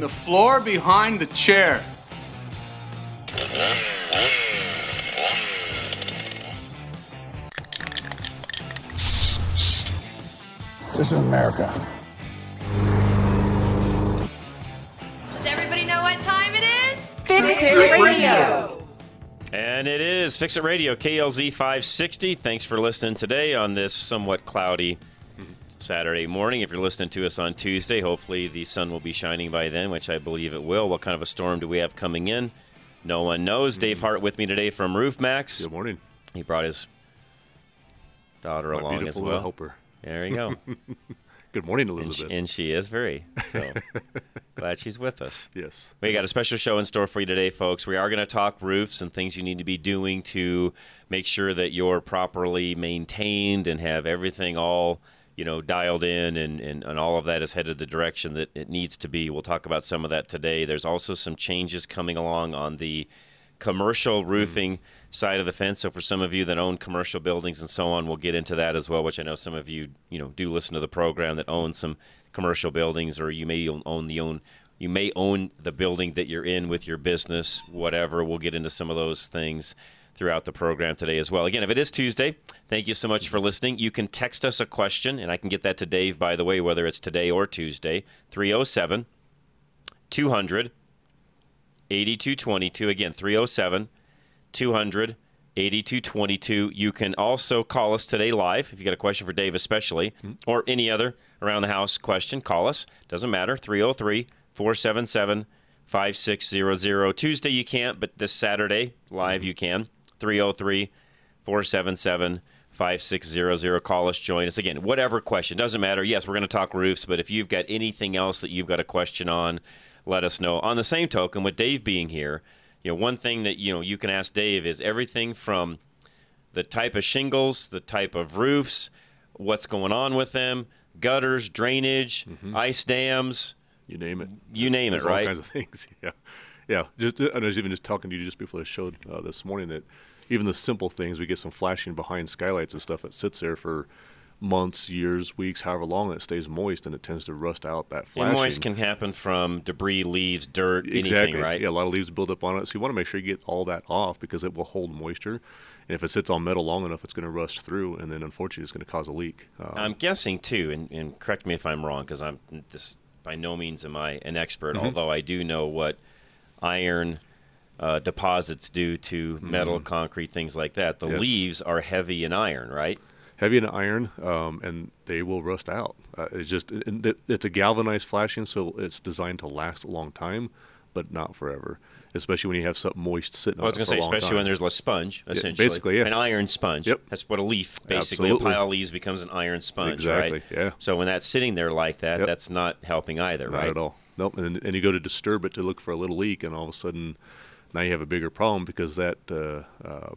the floor behind the chair. This is America. Does everybody know what time it is? Fix It Radio. And it is Fix It Radio, KLZ 560. Thanks for listening today on this somewhat cloudy Saturday morning. If you're listening to us on Tuesday, hopefully the sun will be shining by then, which I believe it will. What kind of a storm do we have coming in? No one knows. Dave hmm. Hart with me today from Roof Max. Good morning. He brought his daughter My along as well. helper. There you go. Good morning, and, she, Elizabeth. and she is very. So glad she's with us. yes. We got a special show in store for you today, folks. We are going to talk roofs and things you need to be doing to make sure that you're properly maintained and have everything all you know dialed in and, and, and all of that is headed the direction that it needs to be. We'll talk about some of that today. There's also some changes coming along on the commercial mm-hmm. roofing side of the fence. So for some of you that own commercial buildings and so on, we'll get into that as well. Which I know some of you you know do listen to the program that own some commercial buildings, or you may own the own you may own the building that you're in with your business, whatever. We'll get into some of those things throughout the program today as well. Again, if it is Tuesday, thank you so much for listening. You can text us a question, and I can get that to Dave, by the way, whether it's today or Tuesday, 307 200 8222. Again, 307 200 8222. You can also call us today live if you got a question for Dave, especially, mm-hmm. or any other around the house question. Call us. Doesn't matter. 303 477 5600. Tuesday you can't, but this Saturday live mm-hmm. you can. 303 477 5600. Call us, join us. Again, whatever question, doesn't matter. Yes, we're going to talk roofs, but if you've got anything else that you've got a question on, let us know. On the same token, with Dave being here, you know, one thing that you know you can ask Dave is everything from the type of shingles, the type of roofs, what's going on with them, gutters, drainage, ice dams, You name it. you name it, There's all right? kinds of things. Yeah. Yeah. Just I was even just talking to you just before the show uh, this morning that even the simple things we get some flashing behind skylights and stuff that sits there for months, years, weeks, however long it stays moist and it tends to rust out that flashing. And moist can happen from debris, leaves, dirt, Exactly. anything, right? Yeah, a lot of leaves build up on it. So you want to make sure you get all that off because it will hold moisture. And if it sits on metal long enough, it's going to rust through, and then unfortunately, it's going to cause a leak. Um, I'm guessing too, and, and correct me if I'm wrong, because I'm this by no means am I an expert, although I do know what iron uh, deposits do to metal, concrete, things like that. The Yes. leaves are heavy in iron, right? Heavy in iron, um, and they will rust out. Uh, it's just it, it's a galvanized flashing, so it's designed to last a long time, but not forever. Especially when you have something moist sitting. On the. I was going to say, especially when there's a sponge, essentially. basically, yeah. An iron sponge. Yep. That's what a leaf, basically. Absolutely. A pile of leaves becomes an iron sponge, Exactly, right? yeah. So when that's sitting there like that, Yep. that's not helping either, right? not at all. Nope. And, and you go to disturb it to look for a little leak, and all of a sudden, now you have a bigger problem because that uh, uh,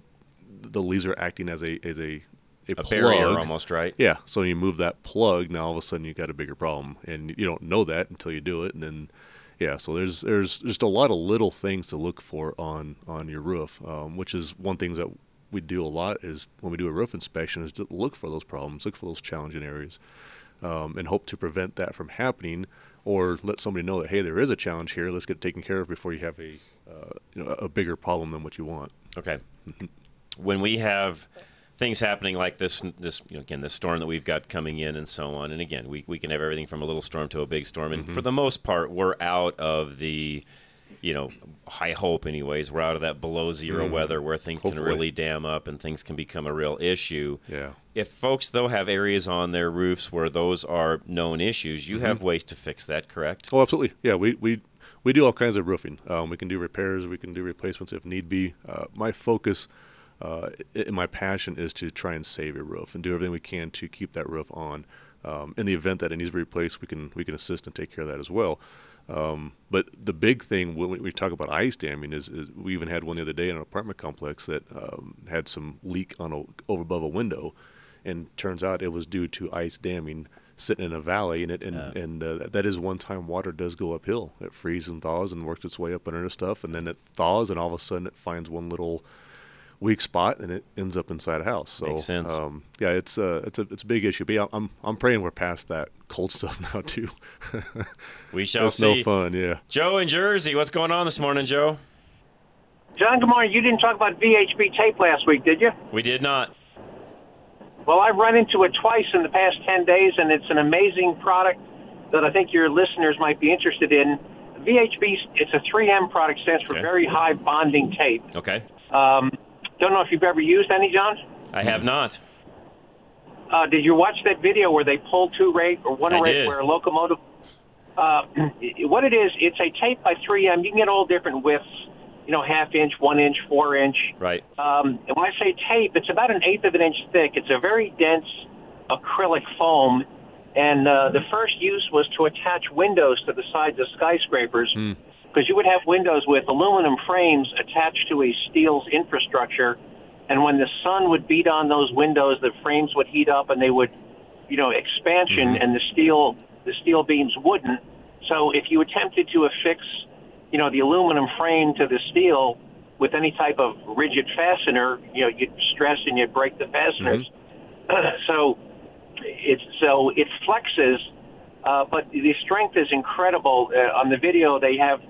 the leaves are acting as a as a a, A plug. barrier almost, right? Yeah. So you move that plug, now all of a sudden you've got a bigger problem, and you don't know that until you do it, and then yeah. So there's there's just a lot of little things to look for on on your roof, um, which is one thing that we do a lot is when we do a roof inspection is to look for those problems, look for those challenging areas, um, and hope to prevent that from happening, or let somebody know that hey, there is a challenge here. Let's get it taken care of before you have a uh, you know a bigger problem than what you want. Okay. when we have things happening like this, this you know, again, this storm that we've got coming in and so on, and again, we, we can have everything from a little storm to a big storm, and for the most part, we're out of the, you know, I hope, anyways, we're out of that below zero weather where things can really dam up and things can become a real issue. Yeah. If folks though have areas on their roofs where those are known issues, you have ways to fix that, correct? Oh, absolutely. Yeah, we we we do all kinds of roofing. Um, we can do repairs. We can do replacements if need be. Uh, my focus uh, i- and my passion is to try and save a roof and do everything we can to keep that roof on. Um, in the event that it needs to be replaced, we can we can assist and take care of that as well. Um, but the big thing when we, we talk about ice damming is, is we even had one the other day in an apartment complex that um, had some leak on a over above a window, and turns out it was due to ice damming sitting in a valley, and it and, and uh, that is one time water does go uphill. It freezes and thaws and works its way up under the stuff, and then it thaws, and all of a sudden it finds one little weak spot, and it ends up inside a house. So Makes sense. Um, yeah, it's a it's a it's a big issue. But yeah, I'm I'm praying we're past that cold stuff now too. We shall That's see. no fun. Yeah. Joe in Jersey, what's going on this morning, Joe? John, good morning. You didn't talk about VHB tape last week, did you? We did not. Well, I've run into it twice in the past 10 days, and it's an amazing product that I think your listeners might be interested in. VHB, it's a 3M product, stands for Okay. Very High Bonding Tape. Okay. Um, don't know if you've ever used any, John? I have not. Uh, did you watch that video where they pulled two rate or one I rate did. where a locomotive? Uh, what it is, it's a tape by 3M. You can get all different widths, you know, half inch, one inch, four inch. Right. Um, and when I say tape, it's about an eighth of an inch thick. It's a very dense acrylic foam. And uh, the first use was to attach windows to the sides of skyscrapers because you would have windows with aluminum frames attached to a steel's infrastructure. And when the sun would beat on those windows, the frames would heat up and they would, you know, expansion, and the steel the steel beams wouldn't. So if you attempted to affix, you know, the aluminum frame to the steel with any type of rigid fastener, you know, you'd stress and you'd break the fasteners. so it's so it flexes, uh, but the strength is incredible. Uh, on the video, they have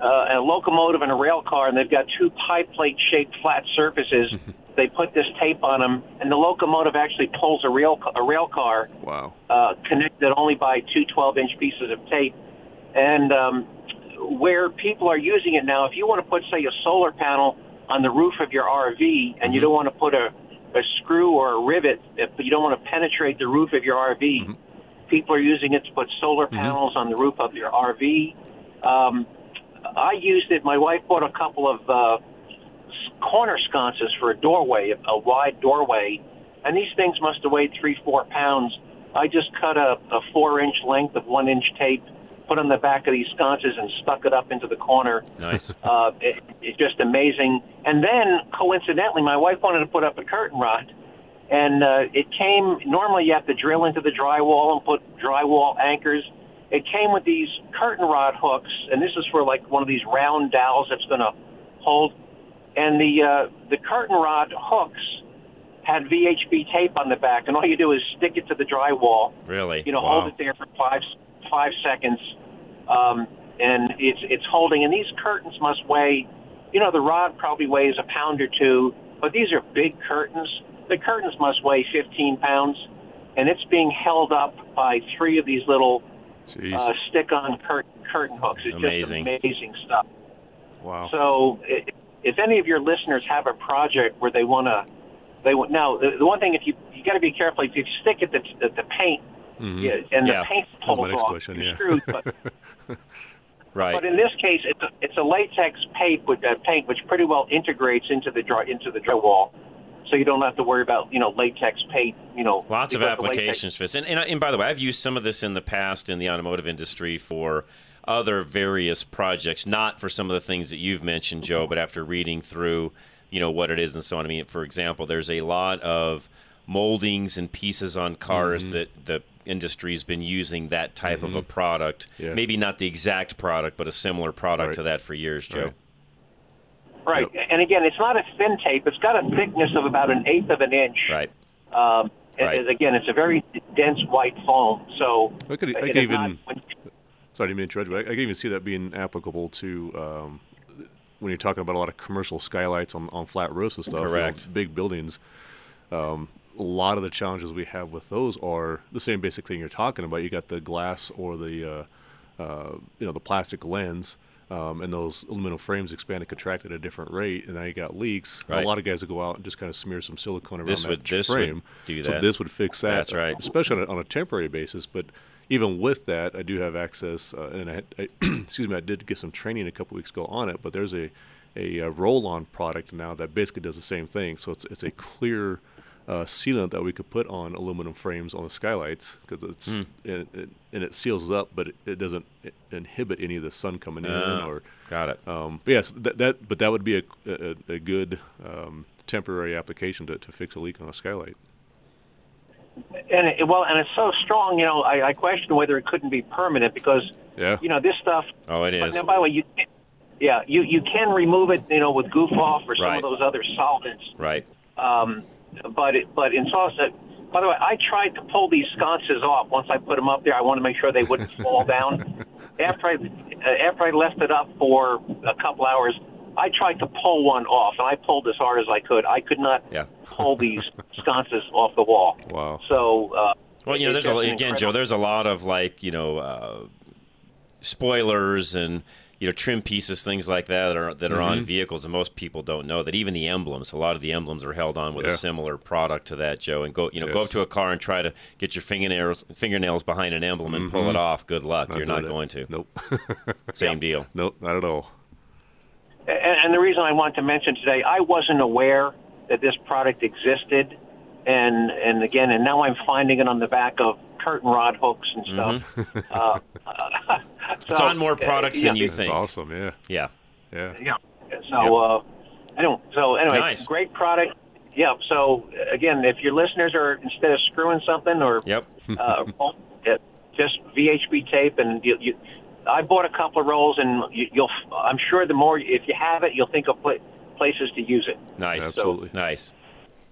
uh, a locomotive and a rail car, and they've got two pie plate shaped flat surfaces. they put this tape on them, and the locomotive actually pulls a rail a rail car Wow. uh, connected only by two 12 inch pieces of tape. And um, where people are using it now, if you want to put, say, a solar panel on the roof of your RV and you don't want to put a, a screw or a rivet, if you don't want to penetrate the roof of your RV, people are using it to put solar panels on the roof of your RV. Um, I used it. My wife bought a couple of uh, corner sconces for a doorway, a, wide doorway, and these things must have weighed three, four pounds. I just cut a, a four inch length of one inch tape, put on the back of these sconces, and stuck it up into the corner. Nice. Uh, it, it's just amazing. And then, coincidentally, my wife wanted to put up a curtain rod, and uh, it came. Normally, you have to drill into the drywall and put drywall anchors. It came with these curtain rod hooks, and this is for like one of these round dowels that's going to hold. And the uh, the curtain rod hooks had VHB tape on the back, and all you do is stick it to the drywall Really? you know, Wow. hold it there for five five seconds, um, and it's it's holding. And these curtains must weigh, you know, the rod probably weighs a pound or two, but these are big curtains. The curtains must weigh 15 pounds, and it's being held up by three of these little Uh, stick-on curtain curtain hooks. It's Amazing. just amazing stuff. wow. So, i- if any of your listeners have a project where they want to, they want now the, the one thing if you you got to be careful if you stick at the the, the paint Mhm. yeah, and Yeah. the paint pulls off, question, you're yeah. screwed. But, Right. but in this case, it's a, it's a latex paint, with, uh, paint which pretty well integrates into the dry, into the drywall, so you don't have to worry about you know latex paint. You know, Lots of because the applications for this. And, and, and by the way, I've used some of this in the past in the automotive industry for other various projects, not for some of the things that you've mentioned, Joe, but after reading through, you know, what it is and so on. I mean, for example, there's a lot of moldings and pieces on cars mm-hmm. that the industry's been using that type of a mm-hmm. product. Yeah. Maybe not the exact product, but a similar product Right. to that for years, Joe. Right. Right, and again, it's not a thin tape. It's got a thickness of about an eighth of an inch. Right. Um, Right. and again, it's a very dense white foam. So I could- I could even- not- when- Sorry, I didn't mean to interrupt, but I, I can even see that being applicable to um, when you're talking about a lot of commercial skylights on, on flat roofs and stuff. you know, Correct. big buildings. Um, a lot of the challenges we have with those are the same basic thing you're talking about. You got the glass or the uh, uh, you know the plastic lens. Um, and those aluminum frames expand and contract at a different rate, and now you got leaks. Right. A lot of guys will go out and just kind of smear some silicone around This that would- this would frame. do So that. this would fix that. That's right. Especially on a, on a temporary basis, but even with that, I do have access, uh, and I, I excuse me, I did get some training a couple weeks ago on it. But there's a a, uh roll-on product now that basically does the same thing. So it's it's a clear uh, sealant that we could put on aluminum frames on the skylights because it's Hmm. and, it, and it seals up, but it, it doesn't inhibit any of the sun coming in Ah, or. Got it. Um, but yes, that, that but that would be a a, a good um, temporary application to, to fix a leak on a skylight. and it, well, and it's so strong. You know, I, I question whether it couldn't be permanent because Yeah. you know this stuff. Oh, it is. Now, by the way, you yeah, you you can remove it. You know, with goof off or some Right. of those other solvents. Right. Um, but it, but in sauce. Uh, by the way, I tried to pull these sconces off. Once I put them up there, I wanted to make sure they wouldn't fall down. After I uh, after I left it up for a couple hours, I tried to pull one off, and I pulled as hard as I could. I could not Yeah. pull these sconces off the wall. Wow. So. Uh, Well, you know, there's a, again, incredible- Joe. There's a lot of like you know uh, spoilers and you know trim pieces, things like that that are that are on mm-hmm. vehicles, and most people don't know that even the emblems. A lot of the emblems are held on with a similar product to that, Joe. And go you know go up to a car and try to get your fingernails fingernails behind an emblem and pull it mm-hmm. off. Good luck. You're not doing it. going to. Nope. Same deal. nope. Not at all. And, and the reason I want to mention today, I wasn't aware that this product existed, and and again, and now I'm finding it on the back of curtain rod hooks and stuff. Mm-hmm. Uh, uh It's on more products uh, than you yeah, That's think. awesome. Yeah. Yeah. Yeah. Yeah. So, uh, anyway, so anyway, Nice. great product. Yeah. So again, if your listeners are instead of screwing something or Yep. uh, just VHB tape, and you, you, I bought a couple of rolls, and you, you'll. I'm sure the more if you have it, you'll think of pla- places to use it. Nice. Absolutely. Nice.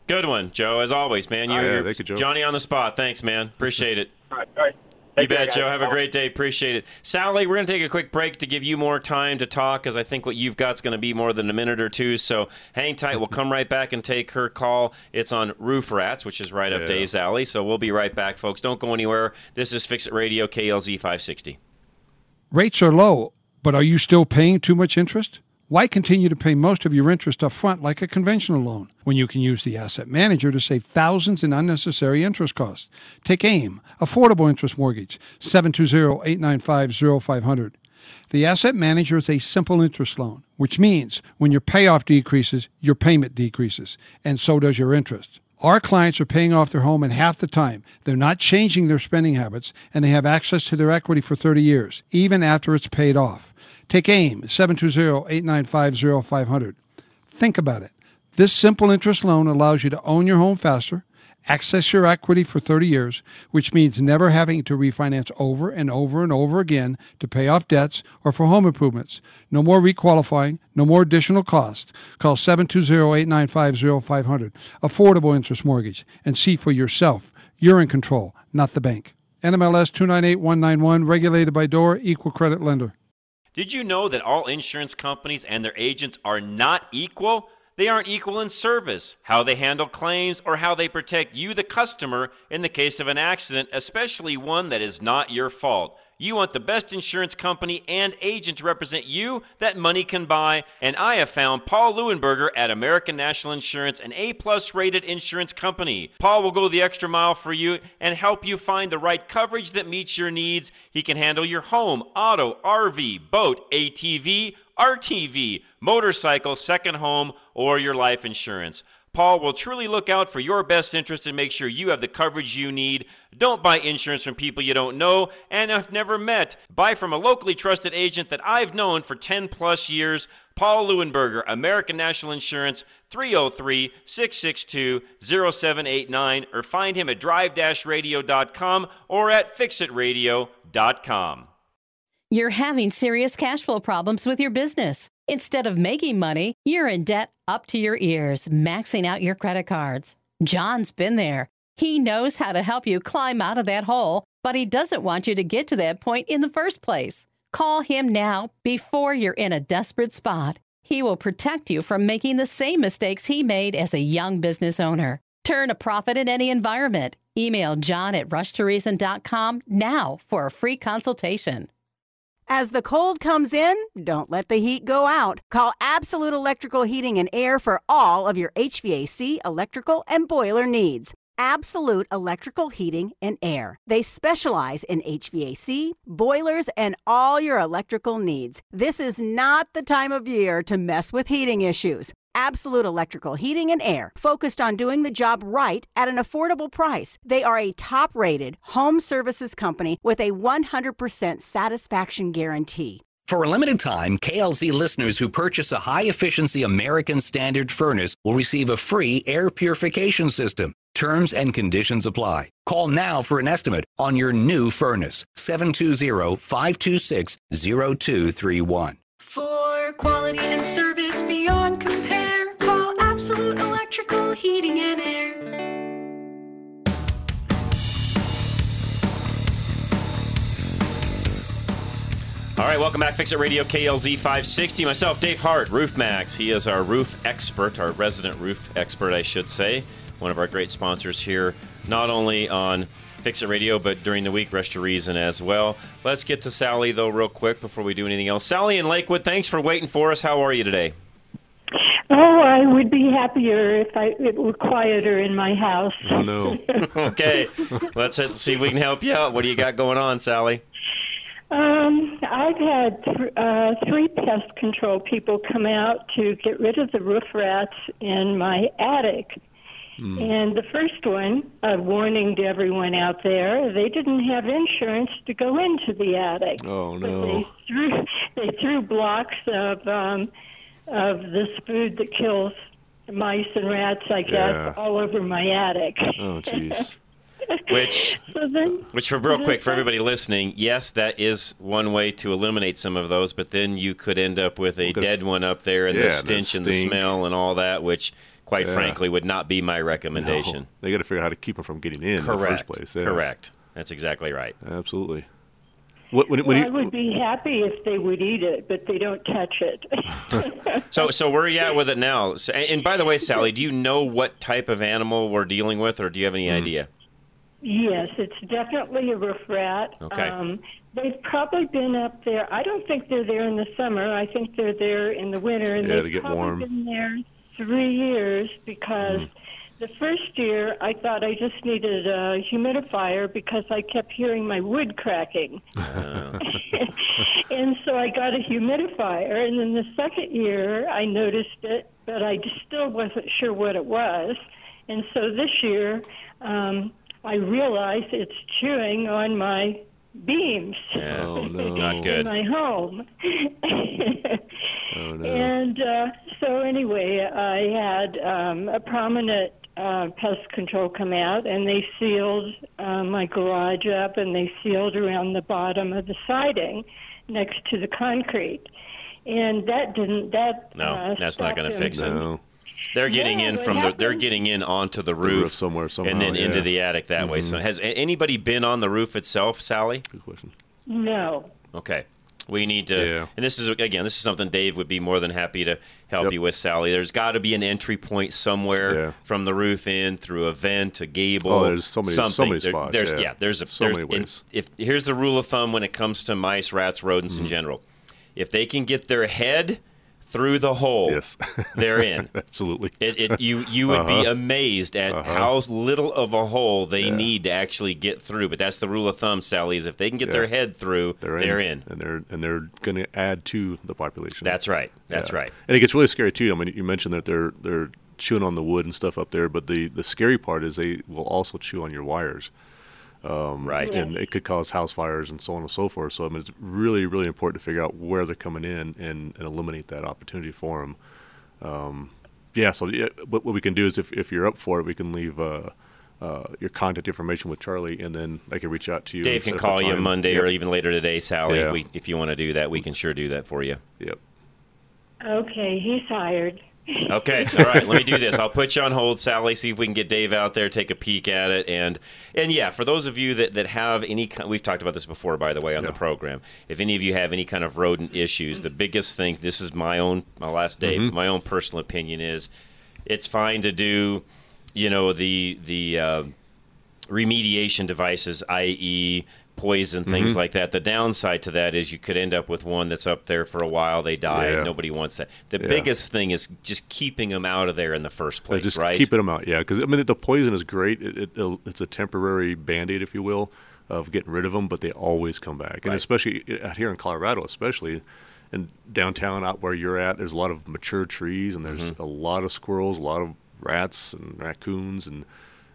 Good one, Joe. As always, man. You're, yeah, you're thank you, Joe. Johnny on the spot. Thanks, man. Appreciate it. All right. All right. You Take care, bet, guys. Joe. Have a great day. Appreciate it. Sally, we're going to take a quick break to give you more time to talk because I think what you've got is going to be more than a minute or two. So hang tight. We'll come right back and take her call. It's on Roof Rats, which is right up Yeah. Dave's alley. So we'll be right back, folks. Don't go anywhere. This is Fix It Radio, KLZ 560. Rates are low, but are you still paying too much interest? Why continue to pay most of your interest up front like a conventional loan when you can use the asset manager to save thousands in unnecessary interest costs? Take AIM, Affordable Interest Mortgage, 720-895-0500. The asset manager is a simple interest loan, which means when your payoff decreases, your payment decreases, and so does your interest. Our clients are paying off their home in half the time. They're not changing their spending habits, and they have access to their equity for 30 years, even after it's paid off. Take AIM, 720-895-0500. Think about it. This simple interest loan allows you to own your home faster, access your equity for 30 years, which means never having to refinance over and over and over again to pay off debts or for home improvements. No more requalifying, no more additional costs. Call 720-895-0500, Affordable Interest Mortgage, and see for yourself. You're in control, not the bank. NMLS 298191, regulated by DOR, equal credit lender. Did you know that all insurance companies and their agents are not equal? They aren't equal in service, how they handle claims, or how they protect you, the customer, in the case of an accident, especially one that is not your fault. You want the best insurance company and agent to represent you that money can buy, and I have found Paul Leuenberger at American National Insurance, an A-plus rated insurance company. Paul will go the extra mile for you and help you find the right coverage that meets your needs. He can handle your home, auto, RV, boat, ATV, RTV, motorcycle, second home, or your life insurance. Paul will truly look out for your best interest and make sure you have the coverage you need. Don't buy insurance from people you don't know and have never met. Buy from a locally trusted agent that I've known for 10 plus years. Paul Leuenberger, American National Insurance, 303 662 0789, or find him at drive radio.com or at fixitradio.com. You're having serious cash flow problems with your business. Instead of making money, you're in debt up to your ears, maxing out your credit cards. John's been there. He knows how to help you climb out of that hole, but he doesn't want you to get to that point in the first place. Call him now before you're in a desperate spot. He will protect you from making the same mistakes he made as a young business owner. Turn a profit in any environment. Email john at rushtoreason.com now for a free consultation. As the cold comes in, don't let the heat go out. Call Absolute Electrical Heating and Air for all of your HVAC, electrical, and boiler needs. Absolute Electrical Heating and Air. They specialize in HVAC, boilers, and all your electrical needs. This is not the time of year to mess with heating issues. Absolute Electrical Heating and Air, focused on doing the job right at an affordable price. They are a top rated home services company with a 100% satisfaction guarantee. For a limited time, KLZ listeners who purchase a high efficiency American Standard furnace will receive a free air purification system. Terms and conditions apply. Call now for an estimate on your new furnace. 720 526 0231. For quality and service beyond compare, call Absolute Electrical Heating and Air. All right, welcome back. Fix It Radio KLZ 560. Myself, Dave Hart, Roof Max. He is our roof expert, our resident roof expert, I should say. One of our great sponsors here, not only on Fix It Radio, but during the week, Rush to Reason as well. Let's get to Sally, though, real quick before we do anything else. Sally in Lakewood, thanks for waiting for us. How are you today? Oh, I would be happier if I it were quieter in my house. Oh, no. okay, let's see if we can help you out. What do you got going on, Sally? Um, I've had th- uh, three pest control people come out to get rid of the roof rats in my attic. And the first one, a warning to everyone out there, they didn't have insurance to go into the attic. Oh, no. they threw they threw blocks of um, of this food that kills mice and rats, I guess, Yeah. all over my attic. Oh, jeez. Which So then, Which, for real quick, for everybody listening, yes, that is one way to eliminate some of those, but then you could end up with a dead one up there and yeah, the stench and the smell and all that, which, quite Yeah. frankly, would not be my recommendation. No. They got to figure out how to keep them from getting in Correct. in the first place. Yeah. Correct. That's exactly right. Absolutely. What, when, when well, I would be happy if they would eat it, but they don't touch it. So, so where are you at with it now? So, and, and by the way, Sally, do you know what type of animal we're dealing with, or do you have any idea? Yes, it's definitely a roof rat. Okay. Um, they've probably been up there. I don't think they're there in the summer. I think they're there in the winter. And Yeah, they've to get probably warm. been there three years because the first year I thought I just needed a humidifier because I kept hearing my wood cracking. and so I got a humidifier. And then the second year I noticed it, but I still wasn't sure what it was. And so this year, um, I realized it's chewing on my beams oh, no. Not good. in my home. Oh, no. And uh, so, anyway, I had um, a prominent uh, pest control come out, and they sealed uh, my garage up, and they sealed around the bottom of the siding next to the concrete. And that didn't. That No, uh, that's not gonna fix it. no. They're getting Yeah, in from the. They're getting in onto the roof roof, somewhere, and then somehow, into the attic that way. So, has anybody been on the roof itself, Sally? Good question. No. Okay. We need to, Yeah. and this is again, this is something Dave would be more than happy to help Yep. you with, Sally. There's got to be an entry point somewhere Yeah. from the roof in through a vent, a gable. Oh, there's so many- so many There- spots, There's yeah. there's a So there's, many and ways. If here's the rule of thumb when it comes to mice, rats, rodents Mm-hmm. in general, if they can get their head through the hole, Yes. they're in. Absolutely. It, it, you you would be Uh-huh. amazed at Uh-huh. how little of a hole they need to actually get through. But that's the rule of thumb, Sally. Is if they can get their head through, They're, they're in, in. and they're and they're going to add to the population. That's right. That's Yeah. right. And it gets really scary too. I mean, you mentioned that they're they're chewing on the wood and stuff up there, but the the scary part is they will also chew on your wires. Um, Right. And it could cause house fires and so on and so forth. So I mean, it's really really important to figure out where they're coming in and, and eliminate that opportunity for them. Um, yeah. So yeah, what, what we can do is if, if you're up for it, we can leave. Uh, uh, your contact information with Charlie, and then I can reach out to you. Dave can set up a call you. Monday Yep. or even later today, Sally. Yeah. If, we, if you want to do that, we can sure do that for you. Yep. Okay, he's hired. Okay, all right. Let me do this. I'll put you on hold, Sally. See if we can get Dave out there, take a peek at it, and and yeah, for those of you that, that have any, we've talked about this before, by the way, on the program. If any of you have any kind of rodent issues, the biggest thing, this is my own, my last day, Mm-hmm. my own personal opinion is, it's fine to do, you know, the the uh, remediation devices, i.e., poison, things Mm-hmm. like that. The downside to that is you could end up with one that's up there for a while, they die, Yeah. and nobody wants that. The Yeah. biggest thing is just keeping them out of there in the first place, just right? keeping them out, yeah. Because I mean, the poison is great. It, it, it's a temporary band aid, if you will, of getting rid of them, but they always come back. And Right. especially uh, out here in Colorado, especially in downtown, out where you're at, there's a lot of mature trees, and there's Mm-hmm. a lot of squirrels, a lot of rats and raccoons, and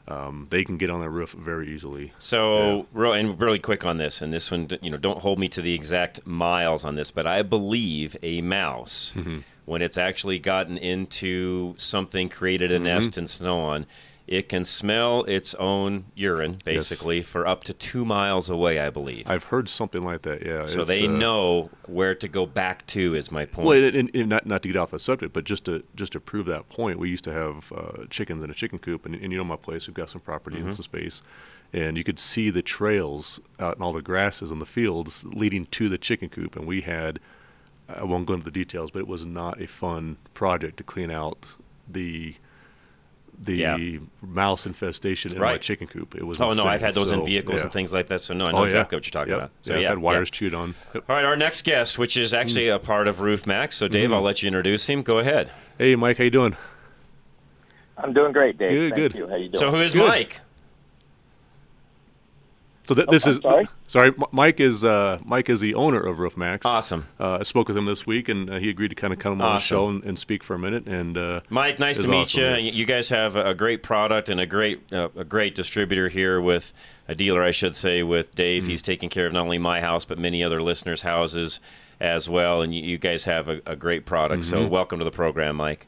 um, they can get on the roof very easily. So, real, and really quick on this, and this one, you know, don't hold me to the exact miles on this, but I believe a mouse, Mm-hmm. when it's actually gotten into something, created a nest, and so on, it can smell its own urine, basically, for up to two miles away, I believe. I've heard something like that. Yeah. so It's, they uh, know where to go back to. Is my point. Well, and, and, and not not to get off the subject, but just to just to prove that point, we used to have uh, chickens in a chicken coop, and, and you know my place, we've got some property Mhm. and some space, and you could see the trails out in all the grasses in the fields leading to the chicken coop, and we had. I won't go into the details, but it was not a fun project to clean out the the Yeah. mouse infestation in my chicken coop. It was Oh no, I've had those in vehicles yeah. and things like that. So no, I know Oh, yeah. exactly what you're talking Yep. about. So yeah, I've had wires yeah. chewed on. Yep. All right, our next guest, which is actually a part of Roof Max. So Dave, Mhm. I'll let you introduce him. Go ahead. Hey, Mike, how you doing? I'm doing great, Dave. Good, Thank good. you. How you doing? So who is Good. Mike? So th- Oh, this I'm is sorry? sorry. Mike is uh, Mike is the owner of Roof Max. Awesome. Uh, I spoke with him this week, and uh, he agreed to kind of come on the show and, and speak for a minute. And uh, Mike, nice to meet awesome, you. yes. You guys have a great product and a great uh, a great distributor here with a dealer, I should say, with Dave. Mm-hmm. He's taking care of not only my house but many other listeners' houses as well. And you, you guys have a, a great product. So Mhm. welcome to the program, Mike.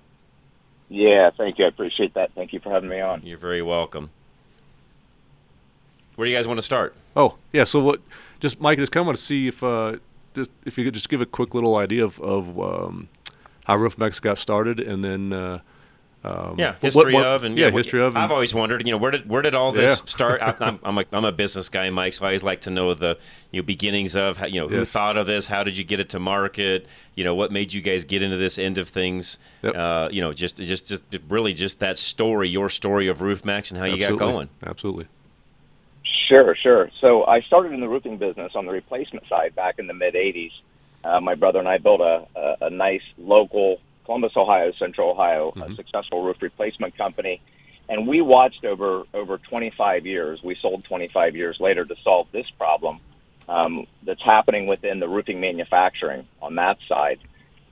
Yeah, thank you. I appreciate that. Thank you for having me on. You're very welcome. Where do you guys want to start? Oh, yeah. So what? Just Mike, just kind of want to see if uh, just if you could just give a quick little idea of of um, how Roof Max got started, and then uh, um, Yeah, history what- of and yeah, what- history of. I've always wondered, you know, where did where did all this Yeah. start? I, I'm I'm a, I'm a business guy, Mike, so I always like to know the you know beginnings of how, you know who Yes. thought of this, how did you get it to market, you know, what made you guys get into this end of things, uh, you know, just just just really just that story, your story of Roof Max and how you got going. Absolutely. Sure, sure. So I started in the roofing business on the replacement side back in the mid '80s. Uh, my brother and I built a, a, a nice local Columbus, Ohio, Central Ohio, a successful roof replacement company, and we watched over over 25 years. We sold 25 years later to solve this problem um, that's happening within the roofing manufacturing on that side.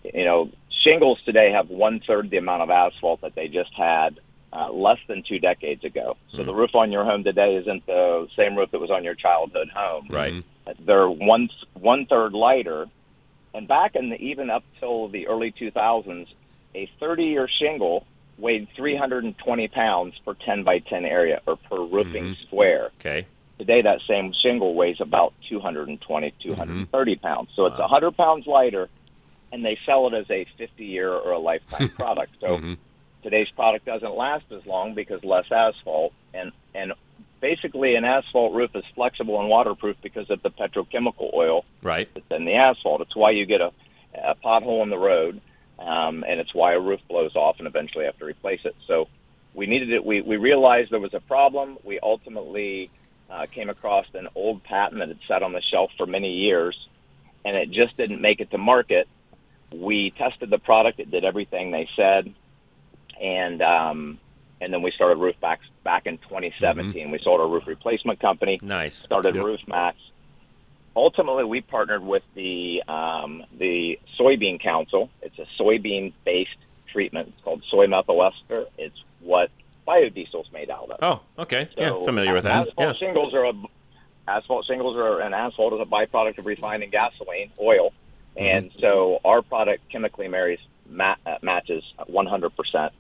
You know, shingles today have one third the amount of asphalt that they just had uh, less than two decades ago. So the hmm. roof on your home today isn't the same roof that was on your childhood home. Right. Mm-hmm. Uh, they're one one third lighter, and back in the, even up till the early 2000s, a 30 year shingle weighed 320 pounds per 10 by 10 area or per roofing mm-hmm. square. Okay. Today, that same shingle weighs about 220, mm-hmm. 230 pounds. So it's 100 pounds lighter, and they sell it as a 50 year or a lifetime product. So today's product doesn't last as long because less asphalt, and and basically an asphalt roof is flexible and waterproof because of the petrochemical oil Right. that's in the asphalt. It's why you get a, a pothole in the road, um, and it's why a roof blows off and eventually have to replace it. So we needed it. We, we realized there was a problem. We ultimately uh, came across an old patent that had sat on the shelf for many years, and it just didn't make it to market. We tested the product. It did everything they said, and um, and then we started Roof Max back in 2017. We sold our roof replacement company. Nice. Started Roof Max. Ultimately, we partnered with the um, the Soybean Council. It's a soybean-based treatment. It's called soy methyl ester. It's what biodiesel's made out of. Oh, okay. yeah, familiar with that. Asphalt Yeah. shingles are a asphalt shingles are an asphalt is a byproduct of refining gasoline oil, and so our product chemically marries ma- uh, matches 100 percent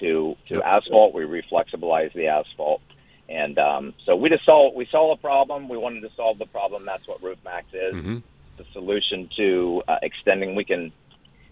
to to asphalt. We reflexibilize the asphalt, and um, so we just saw we saw a problem. We wanted to solve the problem. That's what Roof Max is. Mhm. The solution to uh, extending. We can.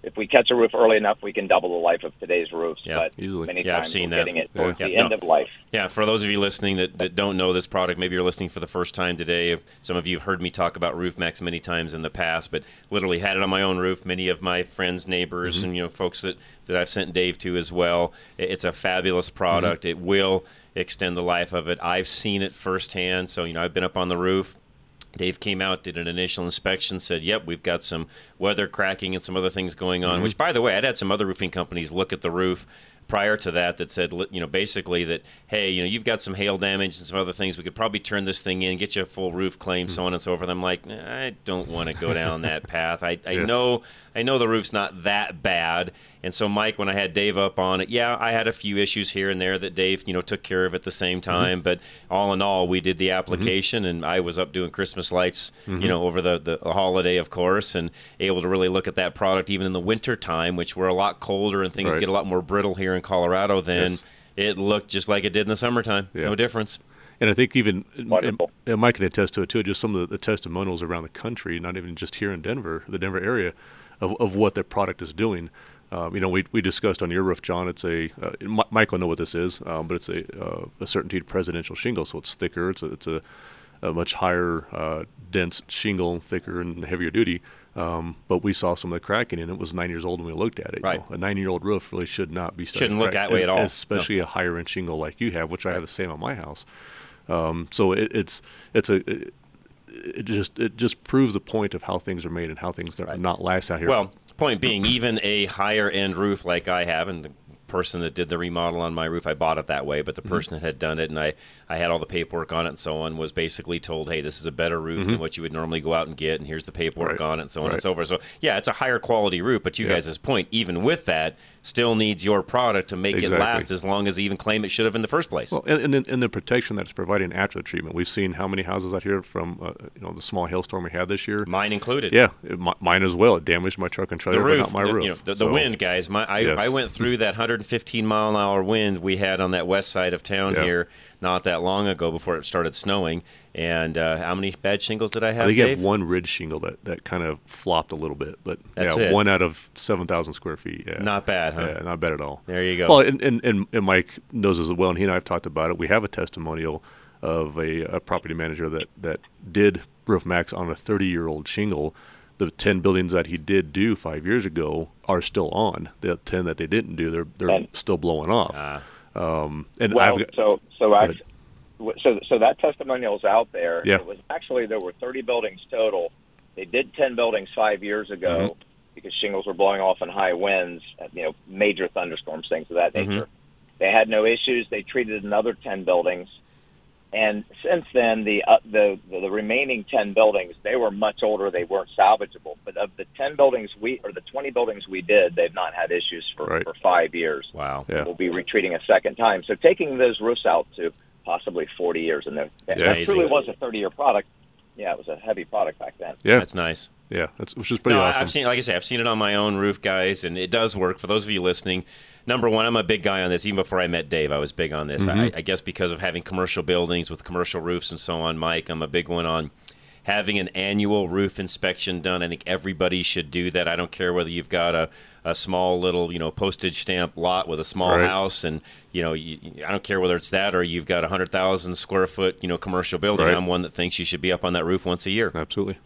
If we catch a roof early enough, we can double the life of today's roofs. Yeah. but many Yeah, I've seen we're that. getting it Yeah. the Yeah. end No. of life. Yeah, for those of you listening that, that don't know this product, maybe you're listening for the first time today. Some of you have heard me talk about Roof Max many times in the past, but literally had it on my own roof. Many of my friends, neighbors, Mhm. and you know folks that, that I've sent Dave to as well. It's a fabulous product. It will extend the life of it. I've seen it firsthand. So you know I've been up on the roof. Dave came out, did an initial inspection, said, "Yep, we've got some weather cracking and some other things going on." Mhm. Which, by the way, I'd had some other roofing companies look at the roof prior to that that said, you know, basically that, hey, you know, you've got some hail damage and some other things. We could probably turn this thing in, get you a full roof claim, so on and so forth. I'm like, "Nah, I don't want to go down that path. I, I Yes. know, I know the roof's not that bad. And so, Mike, when I had Dave up on it, yeah, I had a few issues here and there that Dave, you know, took care of at the same time. But all in all, we did the application, and I was up doing Christmas lights, Mhm. you know, over the, the holiday, of course, and able to really look at that product even in the winter time, which we're a lot colder and things Right. get a lot more brittle here in Colorado than Yes. It looked just like it did in the summertime. Yeah. No difference. And I think even and, Wonderful. and Mike can attest to it too. Just some of the, the testimonials around the country, not even just here in Denver, the Denver area, of, of what their product is doing. Um, you know, we, we discussed on your roof, John. It's a uh, Mi- Mike know what this is, um, but it's a uh, a CertainTeed presidential shingle, so it's thicker. It's a, it's a, a much higher uh, dense shingle, thicker and heavier duty. Um, but we saw some of the cracking, and it was nine years old when we looked at it. you Right. know. a nine-year-old roof really should not be starting Shouldn't look that way at all. No. especially a higher end shingle like you have, which I have the same on my house. Um, so it, it's it's a it, it just it just proves the point of how things are made and how things are not last out here. Well, point being, even a higher end roof like I have, and the person that did the remodel on my roof, I bought it that way, but the Mm-hmm. person that had done it and I, I had all the paperwork on it and so on was basically told, hey, this is a better roof than Mhm. what you would normally go out and get, and here's the paperwork Right. on it and so on and so forth. So, yeah, it's a higher quality roof, but you Yeah. guys' point, even with that, still needs your product to make it last as long as they even claim it should have in the first place. Well, and, and, and the protection that it's providing after the treatment. We've seen how many houses out here from uh, you know the small hailstorm we had this year. Mine included. Yeah, it, mi- mine as well. It damaged my truck and trailer, the roof, not my the, roof. You know, the, the wind, guys. My, I, Yes. I went through that 115 mile an hour wind we had on that west side of town Yeah. here not that long ago before it started snowing. And uh, how many bad shingles did I I have, think you Dave? have one ridge shingle that, that kind of flopped a little bit, but That's yeah, it. one out of seven thousand square feet. Yeah, Not bad, huh? Yeah, not bad at all. There you go. Well, and, and, and, and Mike knows as well, and he and I have talked about it. We have a testimonial of a, a property manager that, that did roof max on a 30 year old shingle. The 10 buildings that he did do five years ago are still on. The 10 that they didn't do, they're they're And- still blowing off. Ah. um, and well, I've got, so so Go ahead. actually, so so that testimonial's out there. Yeah. It was actually there were 30 buildings total. They did 10 buildings five years ago Mm-hmm. because shingles were blowing off in high winds, uh, you know, major thunderstorms, things of that Mm-hmm. nature. They had no issues. They treated another 10 buildings, and since then the uh, the the the remaining 10 buildings they were much older. They weren't salvageable. But of the 10 buildings we or the 20 buildings we did, they've not had issues for Right. for five years wow. Yeah. we'll be retreating a second time. So taking those roofs out to possibly 40 years, and that, that truly was a 30 year product. Yeah, it was a heavy product back then. yeah, That's nice. yeah, that's which is pretty no, awesome. I've seen, like I say, I've seen it on my own roof, guys, and it does work. For those of you listening, number one, I'm a big guy on this. Even before I met Dave, I was big on this. Mm-hmm. I, I guess because of having commercial buildings with commercial roofs and so on, Mike, I'm a big one on having an annual roof inspection done. I think everybody should do that. I don't care whether you've got a, a small little, you know, postage stamp lot with a small Right. house, and you know, you, I don't care whether it's that or you've got a hundred thousand square foot, you know, commercial building. Right. I'm one that thinks you should be up on that roof once a year. Absolutely.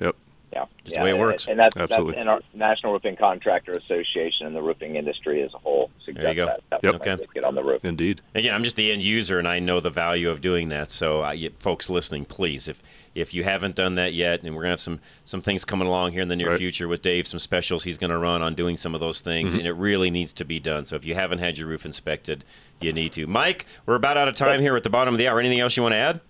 Yep. Yeah, Just yeah, the way it works. And that's, Absolutely. that's in our National Roofing Contractor Association and the roofing industry as a whole. Suggest There you go. That, that Yep. Okay. Get on the roof. Indeed. Again, I'm just the end user, and I know the value of doing that. So, uh, you, folks listening, please, if if you haven't done that yet, and we're gonna have some some things coming along here in the near Right. future with Dave, some specials he's gonna run on doing some of those things, Mm-hmm. and it really needs to be done. So, if you haven't had your roof inspected, you need to. Mike, we're about out of time here at the bottom of the hour. Anything else you want to add?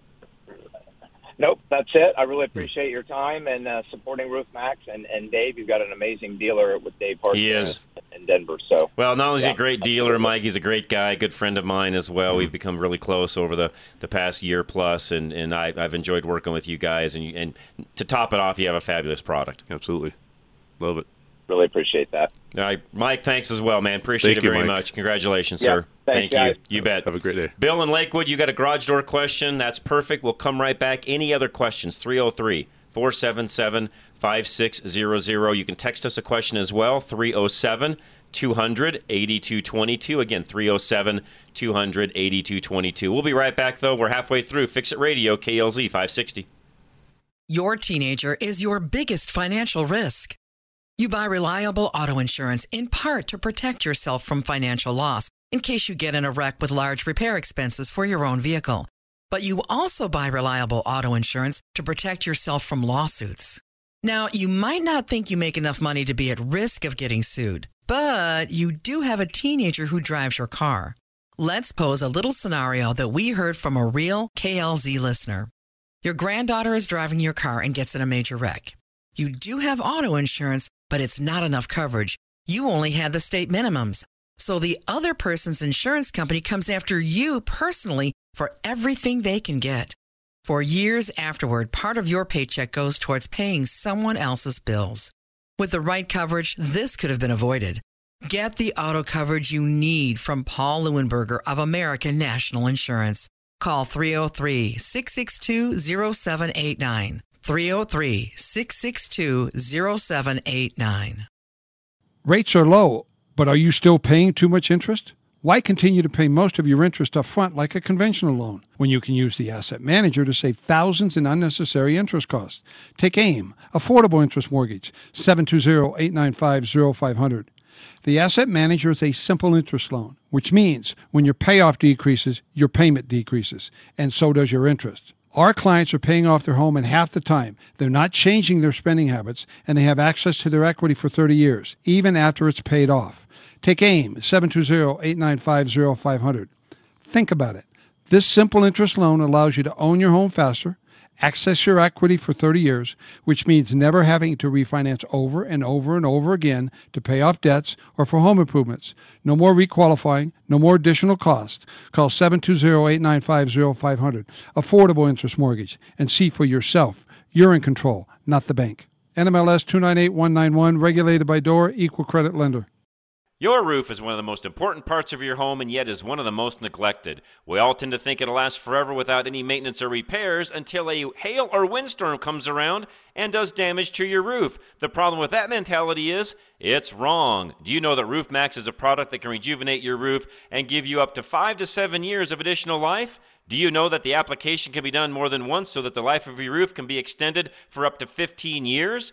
Nope, that's it. I really appreciate your time and uh, supporting Roof Max. And, and Dave, you've got an amazing dealer with Dave Parsons He is. in Denver. So Well, not only is he a great dealer, Mike, he's a great guy, good friend of mine as well. Mm-hmm. We've become really close over the, the past year plus, and, and I, I've enjoyed working with you guys. And, you, and to top it off, you have a fabulous product. Absolutely. Love it. Really appreciate that. All right, Mike, thanks as well, man. Appreciate Thank it you, very Mike. much. Congratulations, Yeah, sir. thanks, Thank you. You bet. Have a great day. Bill in Lakewood, you got a garage door question. That's perfect. We'll come right back. Any other questions? 303 477 5600. You can text us a question as well. 307 200 8222. Again, 307 200 8222. We'll be right back, though. We're halfway through Fix It Radio, KLZ 560. Your teenager is your biggest financial risk. You buy reliable auto insurance in part to protect yourself from financial loss in case you get in a wreck with large repair expenses for your own vehicle. But you also buy reliable auto insurance to protect yourself from lawsuits. Now, you might not think you make enough money to be at risk of getting sued, but you do have a teenager who drives your car. Let's pose a little scenario that we heard from a real KLZ listener. Your granddaughter is driving your car and gets in a major wreck. You do have auto insurance, but it's not enough coverage. You only had the state minimums. So the other person's insurance company comes after you personally for everything they can get. For years afterward, part of your paycheck goes towards paying someone else's bills. With the right coverage, this could have been avoided. Get the auto coverage you need from Paul Leuenberger of American National Insurance. Call 303 662 0789. 303 662 0789. Rates are low, but are you still paying too much interest? Why continue to pay most of your interest up front like a conventional loan when you can use the asset manager to save thousands in unnecessary interest costs? Take AIM, Affordable Interest Mortgage, 720-895-0500. The asset manager is a simple interest loan, which means when your payoff decreases, your payment decreases, and so does your interest. Our clients are paying off their home in half the time. They're not changing their spending habits, and they have access to their equity for 30 years, even after it's paid off. Take AIM, 720-895-0500. Think about it. This simple interest loan allows you to own your home faster, access your equity for 30 years, which means never having to refinance over and over and over again to pay off debts or for home improvements. No more requalifying, no more additional cost. Call 720-895-0500, Affordable Interest Mortgage, and see for yourself. You're in control, not the bank. NMLS 298191, regulated by DORA, equal credit lender. Your roof is one of the most important parts of your home and yet is one of the most neglected. We all tend to think it'll last forever without any maintenance or repairs until a hail or windstorm comes around and does damage to your roof. The problem with that mentality is it's wrong. Do you know that Roof Max is a product that can rejuvenate your roof and give you up to 5 to 7 years of additional life? Do you know that the application can be done more than once so that the life of your roof can be extended for up to 15 years?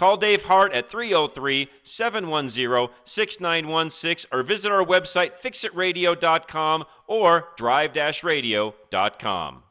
Call Dave Hart at 303 710 6916 or visit our website fixitradio.com or drive radio.com.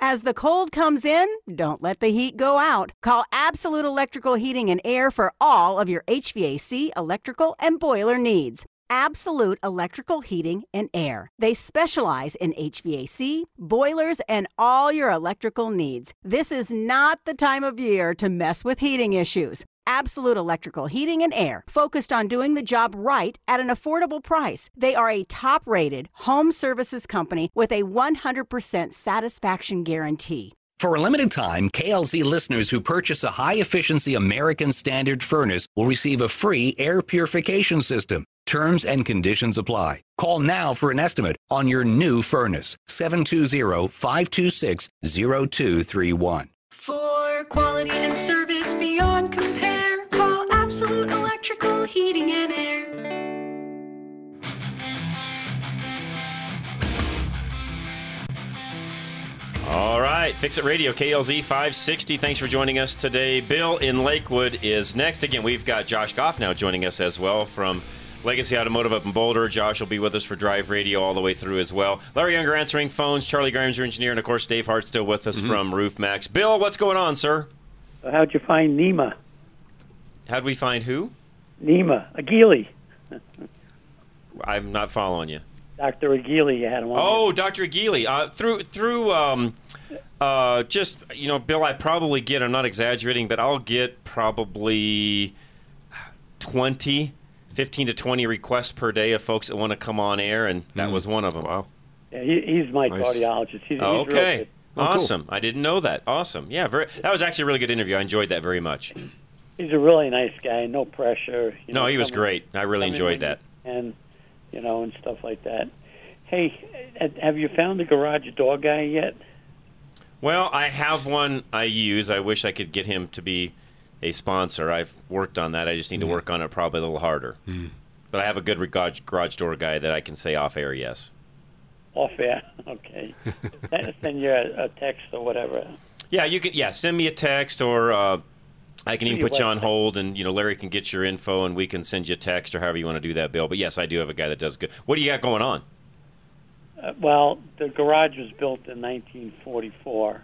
As the cold comes in, don't let the heat go out. Call Absolute Electrical Heating and Air for all of your HVAC, electrical, and boiler needs. Absolute Electrical Heating and Air. They specialize in HVAC, boilers, and all your electrical needs. This is not the time of year to mess with heating issues. Absolute Electrical Heating and Air, focused on doing the job right at an affordable price. They are a top rated home services company with a 100% satisfaction guarantee. For a limited time, KLZ listeners who purchase a high efficiency American Standard furnace will receive a free air purification system. Terms and conditions apply. Call now for an estimate on your new furnace. 720 526 0231. For quality and service beyond compare, call Absolute Electrical Heating and Air. All right, Fix It Radio, KLZ 560. Thanks for joining us today. Bill in Lakewood is next. Again, we've got Josh Goff now joining us as well from Legacy Automotive up in Boulder. Josh will be with us for Drive Radio all the way through as well. Larry Younger answering phones. Charlie Grimes, your engineer, and of course Dave Hart still with us Mhm. from Roof Max. Bill, what's going on, sir? How'd you find Nema? How'd we find who? Nema Aguili, I'm not following you. Dr. Aguili. You had him on. Oh, Dr. Aguili. Uh, through through um, uh, just you know, Bill, I probably get. I'm not exaggerating, but I'll get probably 20, 15 to 20 requests per day of folks that want to come on air, and that was one of them. Wow. Yeah, he, he's my Nice. cardiologist. He's, he's Oh, real okay. good. Awesome. I didn't know that. Awesome. Yeah, very. That was actually a really good interview. I enjoyed that very much. He's a really nice guy. No pressure. You No, know, he was great. I really enjoyed that. And you know, and stuff like that. Hey, uh, have you found the garage door guy yet? Well, I have one I use. I wish I could get him to be a sponsor. I've worked on that. I just need to work on it probably a little harder. But I have a good garage, garage door guy that I can say off air, yes. Off air. Okay. Send- Send you a, a text or whatever. Yeah, you can. Yeah, send me a text or uh, I can even your put you on hold, and you know Larry can get your info, and we can send you a text or however you want to do that, Bill. But yes, I do have a guy that does good. What do you got going on? Uh, well, the garage was built in 1944.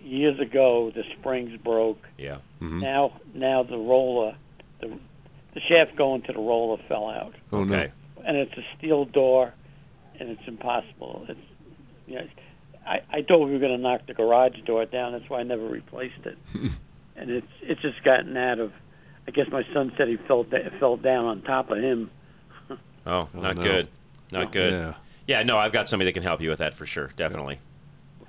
Years ago, the springs broke. Yeah. Mm-hmm. Now, now the roller, the the shaft going to the roller fell out. Oh, no. okay. and it's a steel door, and it's impossible. It's you know, I, I thought we were going to knock the garage door down. That's why I never replaced it. and it's it's just gotten out of. I guess my son said he fell da- fell down on top of him. Oh, oh not no. good. Not good. Yeah. Yeah, no, I've got somebody that can help you with that for sure. Definitely.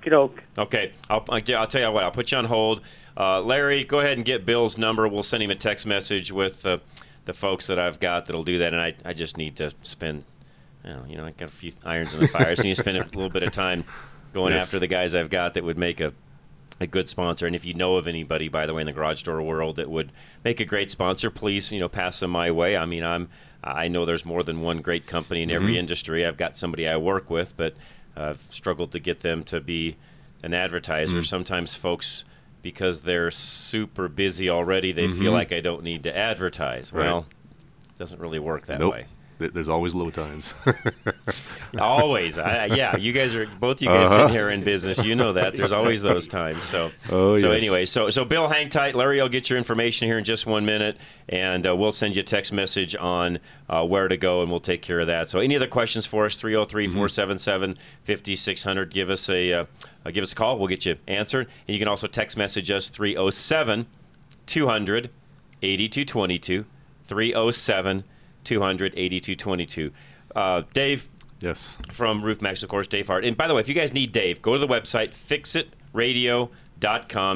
Okie doke. Okay, I'll, I'll I'll tell you what. I'll put you on hold. Uh, Larry, go ahead and get Bill's number. We'll send him a text message with the the folks that I've got that'll do that. And I, I just need to spend, you know, you know, I got a few irons in the fire. so I need to spend a little bit of time going Yes. after the guys I've got that would make a a good sponsor. And if you know of anybody, by the way, in the garage door world that would make a great sponsor, please, you know, pass them my way. I mean, I'm I know there's more than one great company in every Mhm. industry. I've got somebody I work with, but I've struggled to get them to be an advertiser. Mm. Sometimes folks, because they're super busy already, they feel Mhm. like I don't need to advertise. Right. Well, it doesn't really work that nope. way. Th- There's always low times. Always, I, yeah. You guys are both. You guys Uh-huh. sitting here in business. You know that. There's always those times. So, Oh, so yes. anyway, so so Bill, hang tight. Larry, I'll get your information here in just one minute, and uh, we'll send you a text message on uh, where to go, and we'll take care of that. So, any other questions for us? 303-477-5600. Give us a uh, uh, give us a call. We'll get you answered, and you can also text message us 307 200 8222 307 200 8222. Uh, Dave, yes, from Roof Max, of course, Dave Hart. And by the way, if you guys need Dave, go to the website fixitradio.com.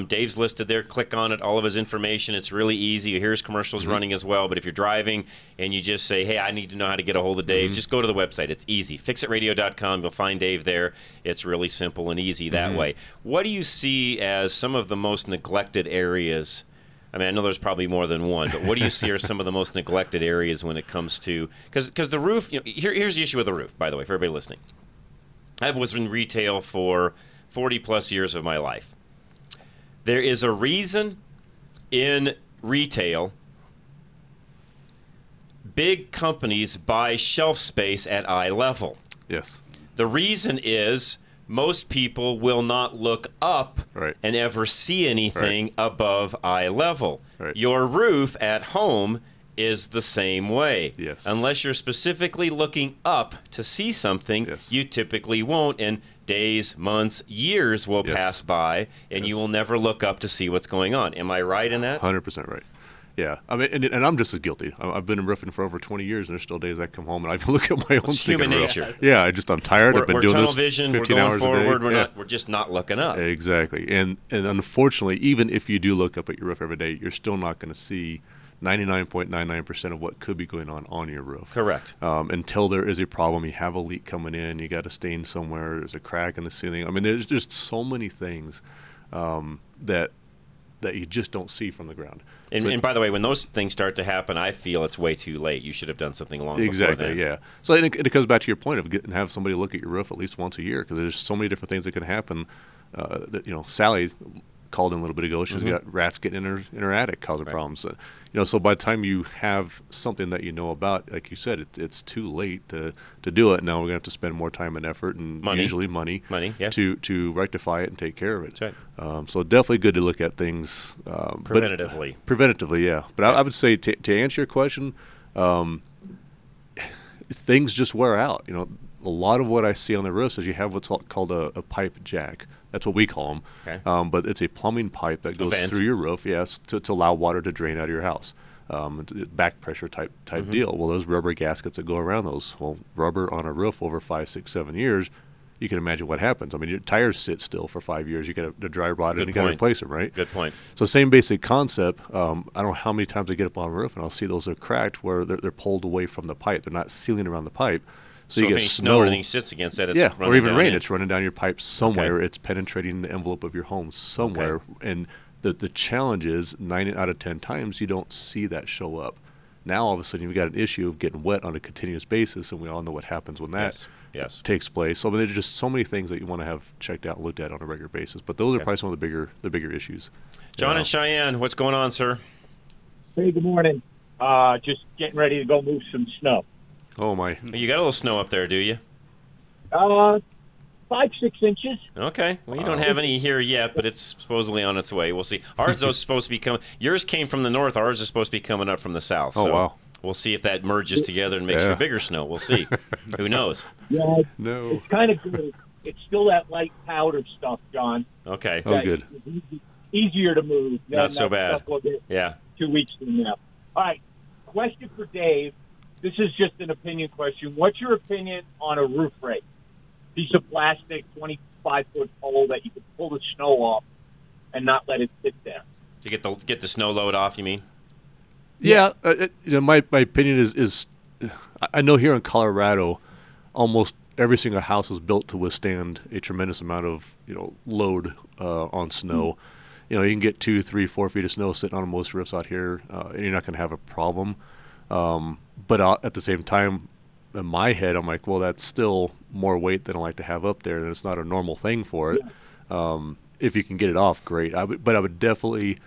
Dave's listed there. Click on it. All of his information. It's really easy. You hear his commercials Mm-hmm. running as well. But if you're driving and you just say, "Hey, I need to know how to get a hold of Dave," Mhm. just go to the website. It's easy. Fixitradio.com. You'll find Dave there. It's really simple and easy that Mhm. way. What do you see as some of the most neglected areas? I mean, I know there's probably more than one, but what do you see are some of the most neglected areas when it comes to because the roof? You know, here, here's the issue with the roof. By the way, for everybody listening, I was in retail for 40 plus years of my life. There is a reason in retail big companies buy shelf space at eye level. Yes. The reason is most people will not look up and ever see anything above eye level. Your roof at home is the same way. Yes. Unless you're specifically looking up to see something, you typically won't. And days, months, years will Yes. pass by, and you will never look up to see what's going on. Am I right in that? Hundred percent right. Yeah, I mean, and, and I'm just as guilty. I've been in roofing for over 20 years, and there's still days I come home and I look at my own It's human stinking roof. nature. Yeah, I just I'm tired. We're, I've been we're doing tunnel this vision. We're 15 going hours a day. forward. We're Yeah. not. We're just not looking up. Exactly, and and unfortunately, even if you do look up at your roof every day, you're still not going to see 99.99% of what could be going on on your roof. Correct. Um, until there is a problem, you have a leak coming in, you got a stain somewhere, there's a crack in the ceiling. I mean, there's just so many things um, that that you just don't see from the ground. And, So- and by the way, when those things start to happen, I feel it's way too late. You should have done something long exactly before then. Exactly. Yeah so and it, it comes back to your point of getting have somebody look at your roof at least once a year because there's so many different things that can happen uh, that you know sally called in a little bit ago she's Mhm. got rats getting in her in her attic causing problems uh, you know so by the time you have something that you know about like you said it's it's too late to to do it now we're gonna have to spend more time and effort and Money. usually money Money, yeah. to to rectify it and take care of it right. um, so definitely good to look at things um, but- Preventatively. preventatively yeah but I, I would say to, to answer your question um, things just wear out. You know, a lot of what I see on the roofs is you have what's called- a, a pipe jack. That's what we call them. Okay. Um, but it's a plumbing pipe that goes through your roof, yes, to, to allow water to drain out of your house. Um, back pressure type type Mhm. deal. Well, those rubber gaskets that go around those, well, rubber on a roof over five, six, seven years, you can imagine what happens. I mean, your tires sit still for five years. You got to dry rot and you got to replace them, right? Good point. So same basic concept. Um, I don't know how many times I get up on a roof and I'll see those are cracked where they're, they're pulled away from the pipe. They're not sealing around the pipe. So you if get any snow or anything sits against that, it's yeah, or even down rain. in. It's running down your pipe somewhere. It's penetrating the envelope of your home somewhere. And the the challenge is nine out of ten times you don't see that show up. Now all of a sudden you've got an issue of getting wet on a continuous basis, and we all know what happens when that Yes, yes. takes place. So I mean, there's just so many things that you want to have checked out and looked at on a regular basis. But those are probably some of the bigger the bigger issues. John Yeah. and Cheyenne, what's going on, sir? Hey, good morning. Uh, just getting ready to go move some snow. Oh my! You got a little snow up there, do you? Uh, five, six inches. Okay. Well, you don't have any here yet, but it's supposedly on its way. We'll see. Ours is supposed to be coming. Yours came from the north. Ours is supposed to be coming up from the south. Oh, so wow. We'll see if that merges together and makes Yeah. for bigger snow. We'll see. Who knows? Yeah, No. it's kind of good. it's still that light powder stuff, John. Okay. Oh, that good. is easy- Easier to move. Not so bad. stuff we'll get Yeah. Two weeks from now. All right. Question for Dave. This is just an opinion question. What's your opinion on a roof rake? Piece of plastic, 25 foot pole that you can pull the snow off and not let it sit there. To get the get the snow load off, you mean? Yeah, uh, it, you know, my, my opinion is is I- I know here in Colorado, almost every single house is built to withstand a tremendous amount of you know load uh, on snow. You know, you can get two, three, four feet of snow sitting on most roofs out here, uh, and you're not going to have a problem. Um, but uh, at the same time, in my head, I'm like, well, that's still more weight than I like to have up there, and it's not a normal thing for it. Um, if you can get it off, great. I would, but I would definitely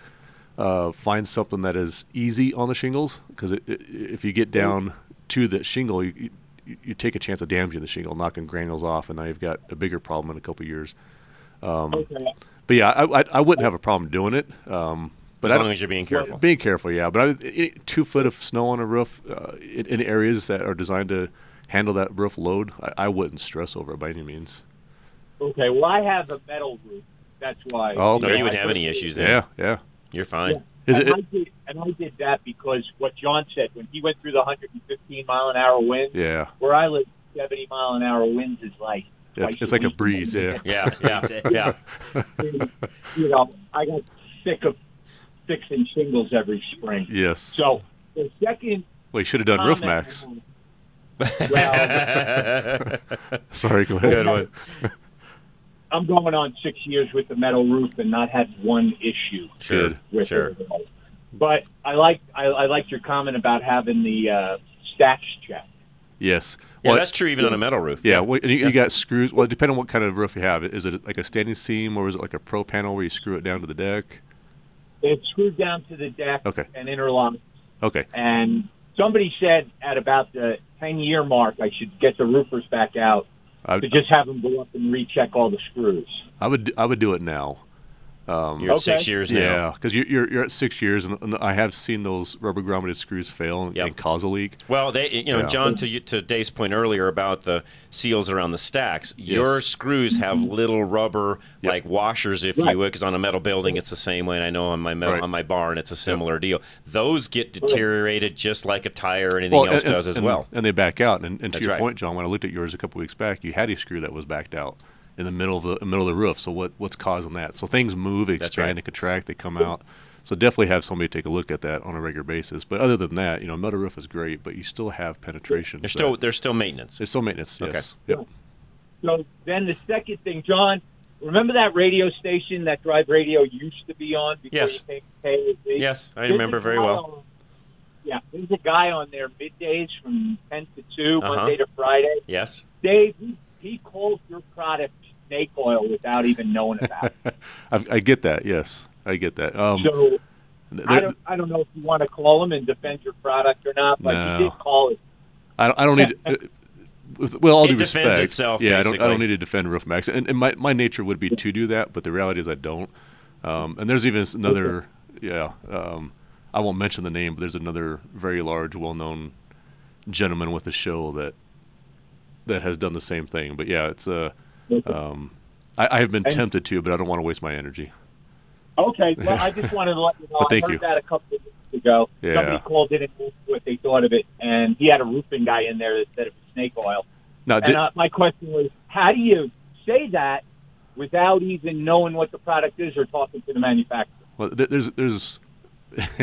uh, find something that is easy on the shingles because if you get down to the shingle, you, you, you take a chance of damaging the shingle, knocking granules off, and now you've got a bigger problem in a couple of years. Um, Okay. But yeah, I, I, I wouldn't have a problem doing it. Um, but As I long don't- as you're being careful. Being careful, yeah. But I, i- two foot of snow on a roof uh, in, in areas that are designed to handle that roof load, I, I wouldn't stress over it by any means. Okay. Well, I have a metal roof. That's why. Oh, No, okay. you wouldn't have any issues there. Yeah, yeah. You're fine. Is and it- I did, and I did that because what John said when he went through the 115 mile an hour wind. Yeah. Where I live, 70 mile an hour winds is like. Yeah, it's like a breeze, yeah. Yeah, yeah, yeah. you know, I got sick of fixing shingles every spring. Yes. So the second. Well, you should have done Roof Max. Well, Sorry, go ahead. Good one. I'm going on six years with the metal roof and not had one issue. Sure, with sure. it. But I like I, I liked your comment about having the uh, stacks check. Yes. Yeah, that's true even on a metal roof. Yeah, Yeah. well, you, Yeah. you got screws. Well, depending on what kind of roof you have. Is it like a standing seam or is it like a pro panel where you screw it down to the deck? It's screwed down to the deck Okay. and interlocked. Okay. And somebody said at about the 10 year mark, I should get the roofers back out I, to just have them go up and recheck all the screws. I would I would do it now. Um, You're at six years now. Yeah, because you're, you're you're at six years, and, and I have seen those rubber grommeted screws fail and, and cause a leak. Well, they, you know, Yeah. John, to you- to Dave's point earlier about the seals around the stacks, your screws have little rubber like washers, if Right. you would, because on a metal building it's the same way. And I know on my metal, Right. on my barn it's a similar deal. Those get deteriorated just like a tire or anything Well, else and- does as well. and they back out. And, and to That's your right. point, John, when I looked at yours a couple weeks back, you had a screw that was backed out in the middle of the middle of the roof. So what what's causing that? So things move, they That's expand, right. they contract, they come out. So definitely have somebody take a look at that on a regular basis. But other than that, you know, metal roof is great, but you still have penetration. There's still there's still maintenance. There's still maintenance. Okay. Yes. Yep. So then the second thing, John, remember that radio station that Drive Radio used to be on before Yes. you came to KLZ? Yes, I There's remember very well. on- yeah, there's a guy on there middays from 10 to 2, Uh-huh. Monday to Friday. Yes. Dave, he, he calls your product snake oil without even knowing about it. I, I get that. Yes, I get that. Um, so I don't, I don't know if you want to call him and defend your product or not, but No. he did call it. I don't, I don't need. uh, with, with all It due defends respect, itself, yeah, I don't. I don't need to defend Roof Max, and, and my my nature would be to do that, but the reality is I don't. Um, and there's even another, yeah. Um, I won't mention the name, but there's another very large, well-known gentleman with a show that that has done the same thing. But yeah, it's uh, um, I, I have been And- tempted to, but I don't want to waste my energy. Okay, well, I just wanted to let you know. But thank I heard you. that a couple of weeks ago. Yeah. Somebody called in and asked what they thought of it, and he had a roofing guy in there that said it was snake oil. Now, and uh, my question was, how do you say that without even knowing what the product is or talking to the manufacturer? well, there's there's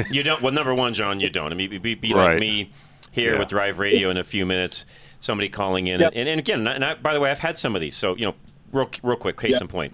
You don't. Well, number one, John, you don't. I mean, be, be Right. like me here Yeah. with Drive Radio in a few minutes. Somebody calling in, Yep. and, and again, and I, by the way, I've had some of these. So you know, real real quick, case Yep. in point.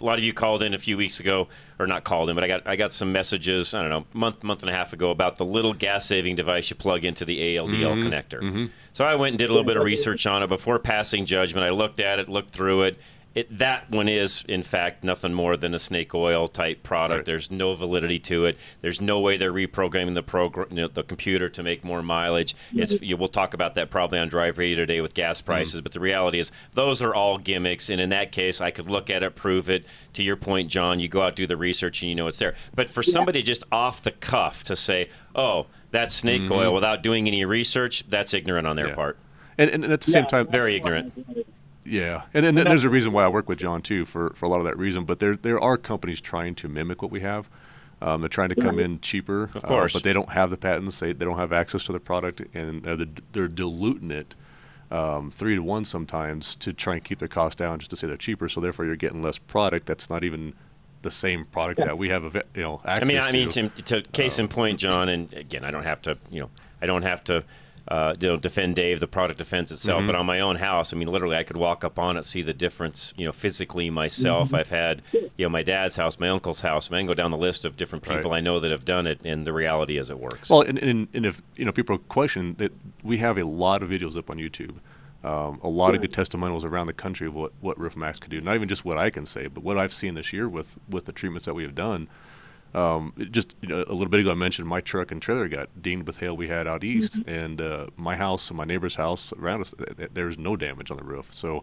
A lot of you called in a few weeks ago, or not called in, but I got I got some messages. I don't know, month month and a half ago about the little gas saving device you plug into the ALDL Mhm. connector. So I went and did a little bit of research on it before passing judgment. I looked at it, looked through it. It, that one is, in fact, nothing more than a snake oil type product. There's no validity to it. There's no way they're reprogramming the program, you know, the computer to make more mileage. It's you, we'll talk about that probably on Drive Radio today with gas prices. But the reality is, those are all gimmicks. And in that case, I could look at it, prove it. To your point, John, you go out do the research and you know it's there. But for somebody just off the cuff to say, "Oh, that's snake Mhm. oil," without doing any research, that's ignorant on their Yeah. part. and, and at the same time, Very ignorant. Yeah, and, and, there's a reason why I work with John too for, for a lot of that reason. But there there are companies trying to mimic what we have. Um, they're trying to come in cheaper, of course, uh, but they don't have the patents. They, they don't have access to the product, and uh, they're, they're diluting it um, three to one sometimes to try and keep their costs down, just to say they're cheaper. So therefore, you're getting less product. That's not even the same product yeah. that we have, you know, access I mean, I mean, to. to, to case in point, John, and again, I don't have to, you know, I don't have to uh, you know, defend Dave. The product defends itself. Mm-hmm. But on my own house, I mean, literally, I could walk up on it, see the difference, you know, physically myself. Mm-hmm. I've had, you know, my dad's house, my uncle's house. I, can go down the list of different people right. I know that have done it, and the reality is it works. Well, and, and, and if you know people question that, we have a lot of videos up on YouTube. Um, a lot of good testimonials around the country of what, what Roof Max can do. Not even just what I can say, but what I've seen this year with, with the treatments that we have done. Um, just you know, a little bit ago, I mentioned my truck and trailer got dinged with hail we had out east, mm-hmm. and uh, my house and my neighbor's house around us, th- th- there's no damage on the roof. So,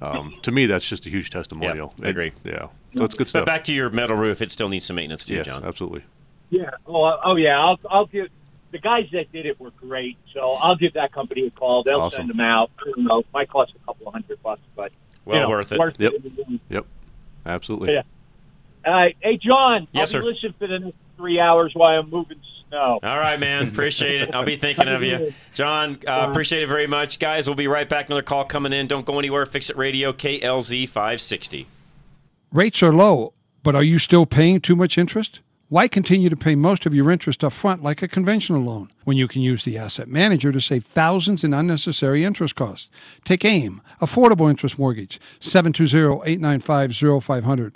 um, to me, that's just a huge testimonial. Yeah, I agree. yeah, so it's good stuff. But back to your metal roof, it still needs some maintenance too, yes, John. absolutely. Yeah. Oh, oh yeah. I'll I'll give the guys that did it were great, so I'll give that company a call. They'll awesome. send them out. I don't know, might cost a couple of hundred bucks, but well you know, worth it. Worth yep. it. Yep. Absolutely. Yeah. Uh, hey, John. Yes, I'll sir. be listening for the next three hours while I'm moving snow. All right, man. Appreciate it. I'll be thinking of you. John, uh, appreciate it very much. Guys, we'll be right back. Another call coming in. Don't go anywhere. Fix It Radio, KLZ 560. Rates are low, but are you still paying too much interest? Why continue to pay most of your interest up front like a conventional loan when you can use the asset manager to save thousands in unnecessary interest costs? Take AIM, Affordable Interest Mortgage, 720-895-0500.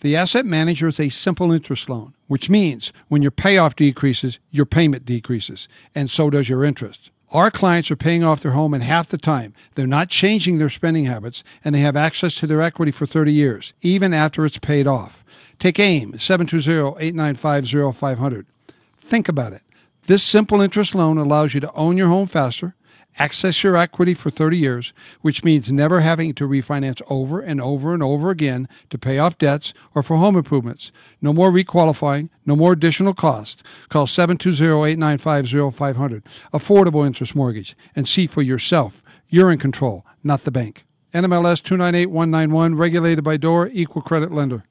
The asset manager is a simple interest loan, which means when your payoff decreases, your payment decreases, and so does your interest. Our clients are paying off their home in half the time. They're not changing their spending habits, and they have access to their equity for 30 years, even after it's paid off. Take AIM, 720-895-0500. Think about it. This simple interest loan allows you to own your home faster, access your equity for 30 years, which means never having to refinance over and over and over again to pay off debts or for home improvements. No more requalifying, no more additional cost. Call 720-895-0500, Affordable Interest Mortgage, and see for yourself. You're in control, not the bank. NMLS 298191, regulated by DORA, equal credit lender.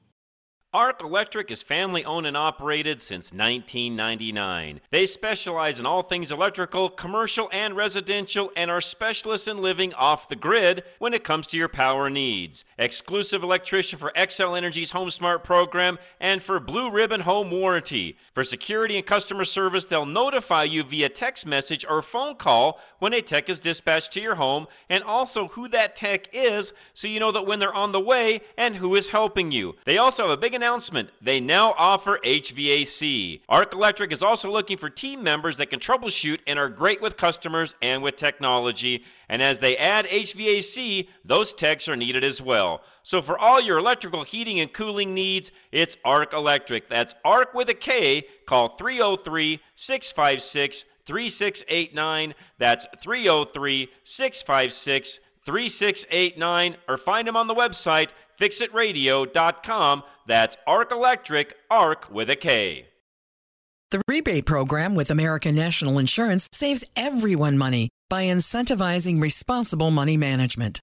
Ark Electric is family owned and operated since 1999. They specialize in all things electrical, commercial, and residential, and are specialists in living off the grid when it comes to your power needs. Exclusive electrician for Xcel Energy's Home Smart program and for Blue Ribbon Home Warranty. For security and customer service, they'll notify you via text message or phone call when a tech is dispatched to your home, and also who that tech is so you know that when they're on the way and who is helping you. They also have a big announcement. They now offer HVAC. Ark Electric is also looking for team members that can troubleshoot and are great with customers and with technology. And as they add HVAC, those techs are needed as well. So for all your electrical heating and cooling needs, it's Ark Electric. That's Ark with a K. Call 303 656 3689. That's 303 656 3689. Or find them on the website fixitradio.com. That's Ark Electric, Ark with a K. The rebate program with American National Insurance saves everyone money by incentivizing responsible money management.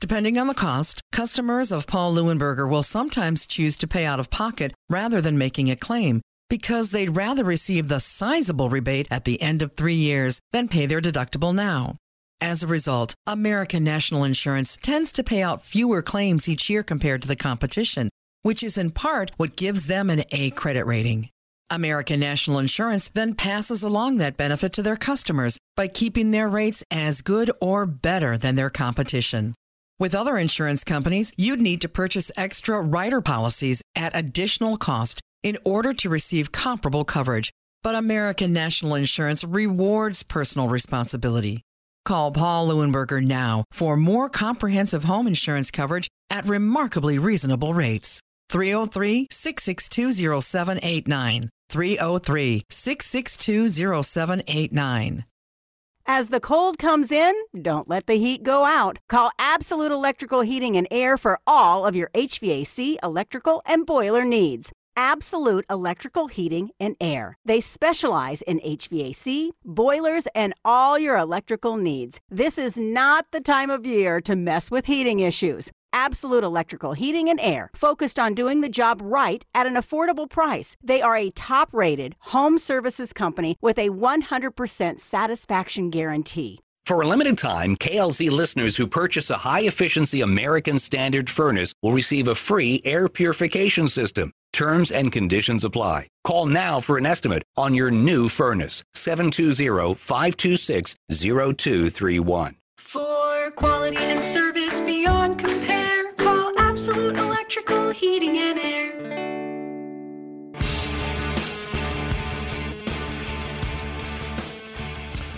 Depending on the cost, customers of Paul Leuenberger will sometimes choose to pay out of pocket rather than making a claim because they'd rather receive the sizable rebate at the end of three years than pay their deductible now. As a result, American National Insurance tends to pay out fewer claims each year compared to the competition, which is in part what gives them an A credit rating. American National Insurance then passes along that benefit to their customers by keeping their rates as good or better than their competition. With other insurance companies, you'd need to purchase extra rider policies at additional cost in order to receive comparable coverage. But American National Insurance rewards personal responsibility. Call Paul Leuenberger now for more comprehensive home insurance coverage at remarkably reasonable rates. 303 662 0789. 303 662 0789. As the cold comes in, don't let the heat go out. Call Absolute Electrical Heating and Air for all of your HVAC, electrical, and boiler needs. Absolute Electrical Heating and Air. They specialize in HVAC, boilers, and all your electrical needs. This is not the time of year to mess with heating issues. Absolute Electrical Heating and Air, focused on doing the job right at an affordable price. They are a top rated home services company with a 100% satisfaction guarantee. For a limited time, KLZ listeners who purchase a high efficiency American Standard furnace will receive a free air purification system. Terms and conditions apply. Call now for an estimate on your new furnace. 720 526 0231. For quality and service beyond compare, call Absolute Electrical Heating and Air.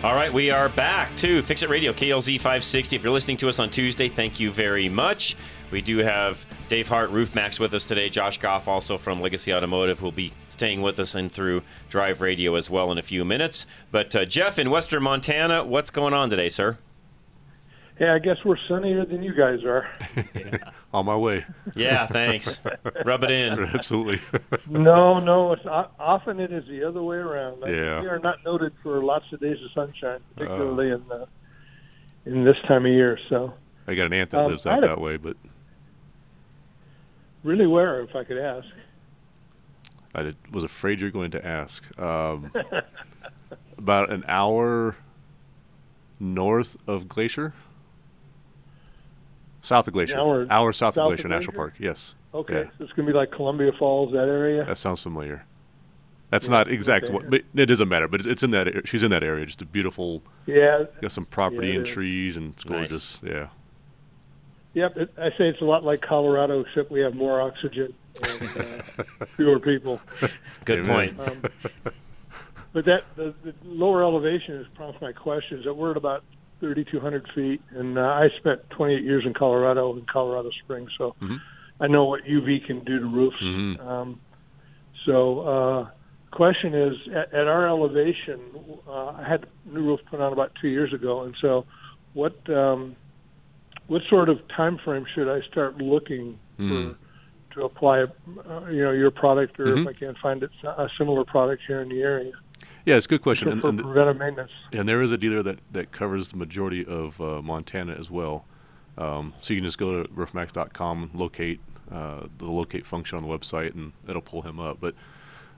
All right, we are back to Fix It Radio, KLZ 560. If you're listening to us on Tuesday, thank you very much. We do have Dave Hart, Roof Max, with us today. Josh Goff, also from Legacy Automotive, will be staying with us and through Drive Radio as well in a few minutes. But uh, Jeff in Western Montana, what's going on today, sir? Yeah, I guess we're sunnier than you guys are. On my way. Yeah, thanks. Rub it in. Absolutely. no, no, it's o- often it is the other way around. I- Yeah. we are not noted for lots of days of sunshine, particularly in the, in this time of year. So, I got an aunt that Um, lives I out that way, but really, where, if I could ask? I did, was afraid you're going to ask. Um, about an hour north of Glacier, south of Glacier, hour south, south of of Glacier National Park. Yes. Okay, Yeah, so it's going to be like Columbia Falls, that area. that sounds familiar. That's Yeah, not exact, okay. what, but it doesn't matter. But it's, it's in that. She's in that area. Just a beautiful. Yeah. Got some property Yeah, and trees, and it's Nice. gorgeous. Yeah. Yep, it, I say it's a lot like Colorado, except we have more oxygen and uh, fewer people. Good Amen. point. Um, but that the, the lower elevation has prompted my question. Is That we're at about 3,200 feet, and uh, I spent 28 years in Colorado in Colorado Springs, so Mhm. I know what UV can do to roofs. Mhm. Um, so, uh, question is, at, at our elevation, uh, I had a new roof put on about two years ago, and so what um, what sort of time frame should I start looking Hmm. for to apply, uh, you know, your product, or if I can't find it, a similar product here in the area? Yeah, it's a good question. And- for and- preventive maintenance. And there is a dealer that, that covers the majority of uh, Montana as well. Um, so you can just go to roofmax.com, locate uh, the locate function on the website, and it'll pull him up. But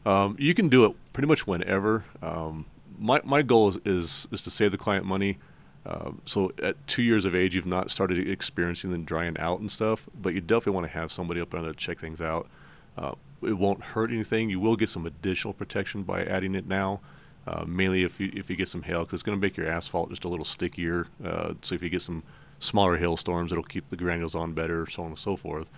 um, you can do it pretty much whenever. Um, my, my goal is, is, is to save the client money. Uh, so at two years of age, you've not started experiencing the drying out and stuff, but you definitely want to have somebody up there to check things out. Uh, it won't hurt anything. You will get some additional protection by adding it now. Uh, mainly if you if you get some hail, because it's going to make your asphalt just a little stickier. Uh, so if you get some smaller hailstorms, it'll keep the granules on better, so on and so forth.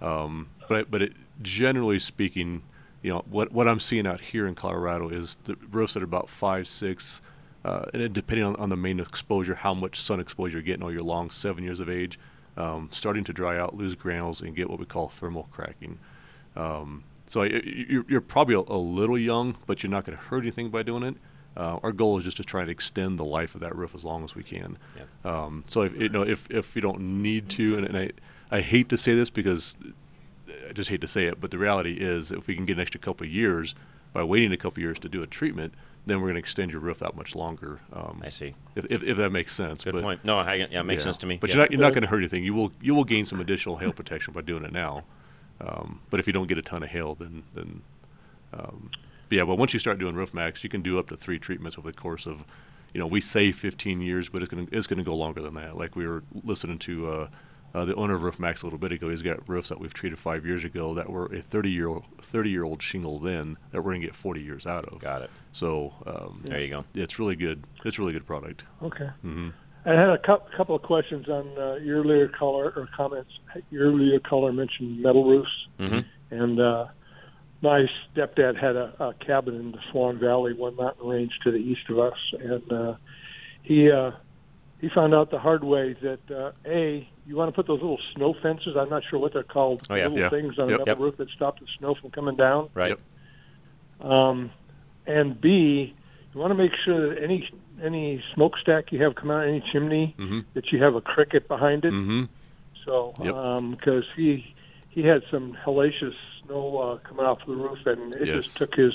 Um, but but it, generally speaking, you know what what I'm seeing out here in Colorado is the roofs that are about five six, uh, and depending on, on the main exposure, how much sun exposure you're getting all year long, seven years of age, um, starting to dry out, lose granules, and get what we call thermal cracking. Um, so you're, you're probably a, little young, but you're not going to hurt anything by doing it. Uh, our goal is just to try and extend the life of that roof as long as we can. Um, so if you know if, if you don't need to, and, and I I hate to say this because I just hate to say it, but the reality is if we can get an extra couple of years by waiting a couple of years to do a treatment, then we're going to extend your roof that much longer. Um, I see. If, if, if that makes sense. Good but, point. No, I, yeah, it makes sense to me. But Yeah. you're not you're not going to hurt anything. You will you will gain some additional hail protection by doing it now. Um, but if you don't get a ton of hail, then then um, but yeah. But once you start doing roof max, you can do up to three treatments over the course of, you know, we say 15 years, but it's going to it's going to go longer than that. Like we were listening to. Uh, uh, the owner of Roof Max a little bit ago, he's got roofs that we've treated five years ago that were a 30 year old 30 year old shingle then that we're gonna get 40 years out of. Got it. So um, There you go. It's really good. It's really good product. Okay. hmm I had a cou- couple of questions on uh, your earlier caller or comments. Your earlier caller mentioned metal roofs, Mhm. and uh, my stepdad had a, a cabin in the Swan Valley, one mountain range to the east of us, and uh, he uh, he found out the hard way that uh, a you want to put those little snow fences. I'm not sure what they're called. Oh, yeah. little Yeah. things on Yep. a metal Yep. roof that stop the snow from coming down. Right. Um, and B, you want to make sure that any any smokestack you have come out, any chimney, Mhm. that you have a cricket behind it. Mm-hmm. So, Yep. because he he had some hellacious snow uh, coming off the roof, and it Yes. just took his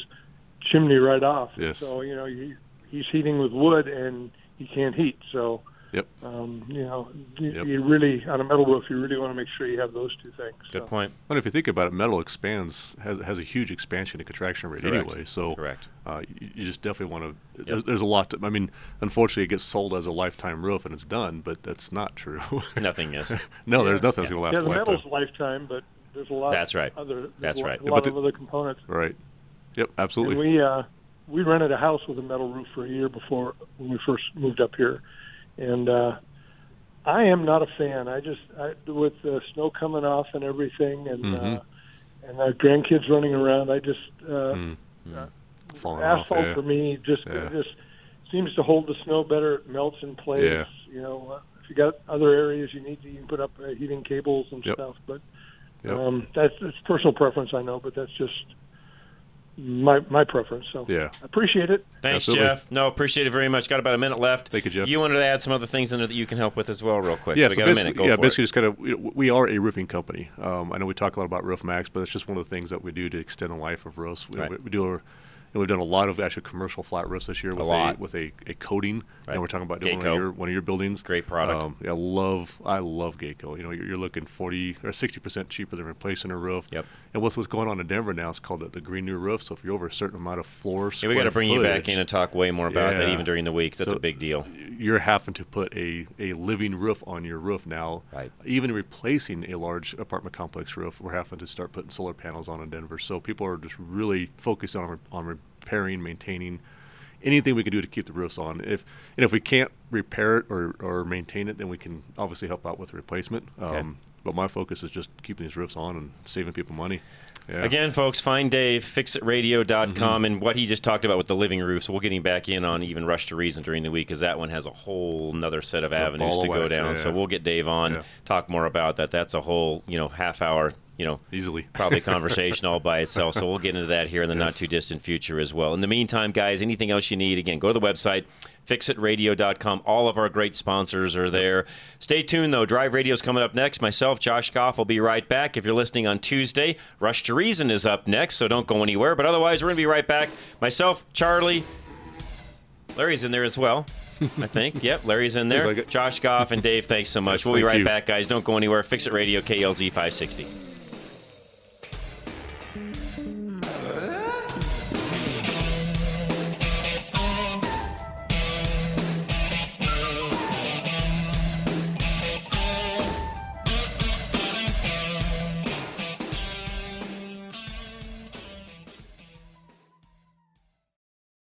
chimney right off. Yes. So you know, he, he's heating with wood, and he can't heat. So Yep. um, you know, you, you really on a metal roof, you really want to make sure you have those two things. Good point. And if you think about it, metal expands has has a huge expansion and contraction rate Correct. anyway. So Correct. Uh, you, you just definitely want to. There's, there's a lot. To, I mean, unfortunately, it gets sold as a lifetime roof and it's done, but that's not true. Nothing is. no, there's Yeah. nothing that's going to last Yeah, a the lifetime. metal's lifetime, but there's a lot. That's right. Other, That's a right. A lot but of other components. Right. Yep. Absolutely. And we uh, we rented a house with a metal roof for a year before when we first moved up here, and uh, I am not a fan. I just I, with the snow coming off and everything, and uh, Mhm. and our grandkids running around. I just uh, Mm. uh, Falling off, asphalt yeah. for me just Yeah. just seems to hold the snow better. It melts in place. Yeah. You know, uh, if you got other areas you need to, you can put up uh, heating cables and Yep. stuff. But Yep. um, that's it's personal preference, I know, but that's just my my preference. So Yeah. appreciate it. Thanks, Absolutely. Jeff. No, appreciate it very much. Got about a minute left. Thank you, Jeff. You wanted to add some other things in there that you can help with as well, real quick. Yeah, so we so got a basically, minute. Go yeah, for basically it. just kind of we- we are a roofing company. Um, I know we talk a lot about Roof Max, but it's just one of the things that we do to extend the life of roofs. We, Right. we, we do. Our, and we've done a lot of actually commercial flat roofs this year with lot. with a, a coating. Right. And we're talking about doing one of, your, one of your buildings. Great product. Um, yeah, I love I love Gaco. You know, you're, you're looking forty or sixty percent cheaper than replacing a roof. Yep. And with what's going on in Denver now, it's called the, the Green New Roof. So if you're over a certain amount of floor, Yeah, we got to bring you back footage- in and talk way more about that even during the week. That's So a big deal. You're having to put a, a living roof on your roof now. Right. Even replacing a large apartment complex roof, we're having to start putting solar panels on in Denver. So people are just really focused on on repairing, maintaining anything we can do to keep the roofs on. If and if we can't repair it or, or maintain it, then we can obviously help out with replacement. Okay. Um, but my focus is just keeping these roofs on and saving people money. Yeah. Again, folks, find Dave, fixitradio.com, Mm-hmm. and what he just talked about with the living roofs. We'll get him back in on even Rush to Reason during the week because that one has a whole another set of It's avenues to go wax, down. yeah, So yeah. we'll get Dave on, talk more about that. That's a whole, you know, half hour, you know, easily probably conversation all by itself. So we'll get into that here in the not too distant future as well. In the meantime, guys, anything else you need, again, go to the website, fixitradio.com. All of our great sponsors are there. Stay tuned, though. Drive Radio's coming up next. Myself, Josh Goff, will be right back. If you're listening on Tuesday, Rush to Reason is up next, so don't go anywhere. But otherwise, we're going to be right back. Myself, Charlie, Larry's in there as well. I think. Yep, Larry's in there. Like. Josh Goff and Dave, thanks so much. Yes, we'll be right you. back, guys. Don't go anywhere. Fix It Radio, KLZ 560.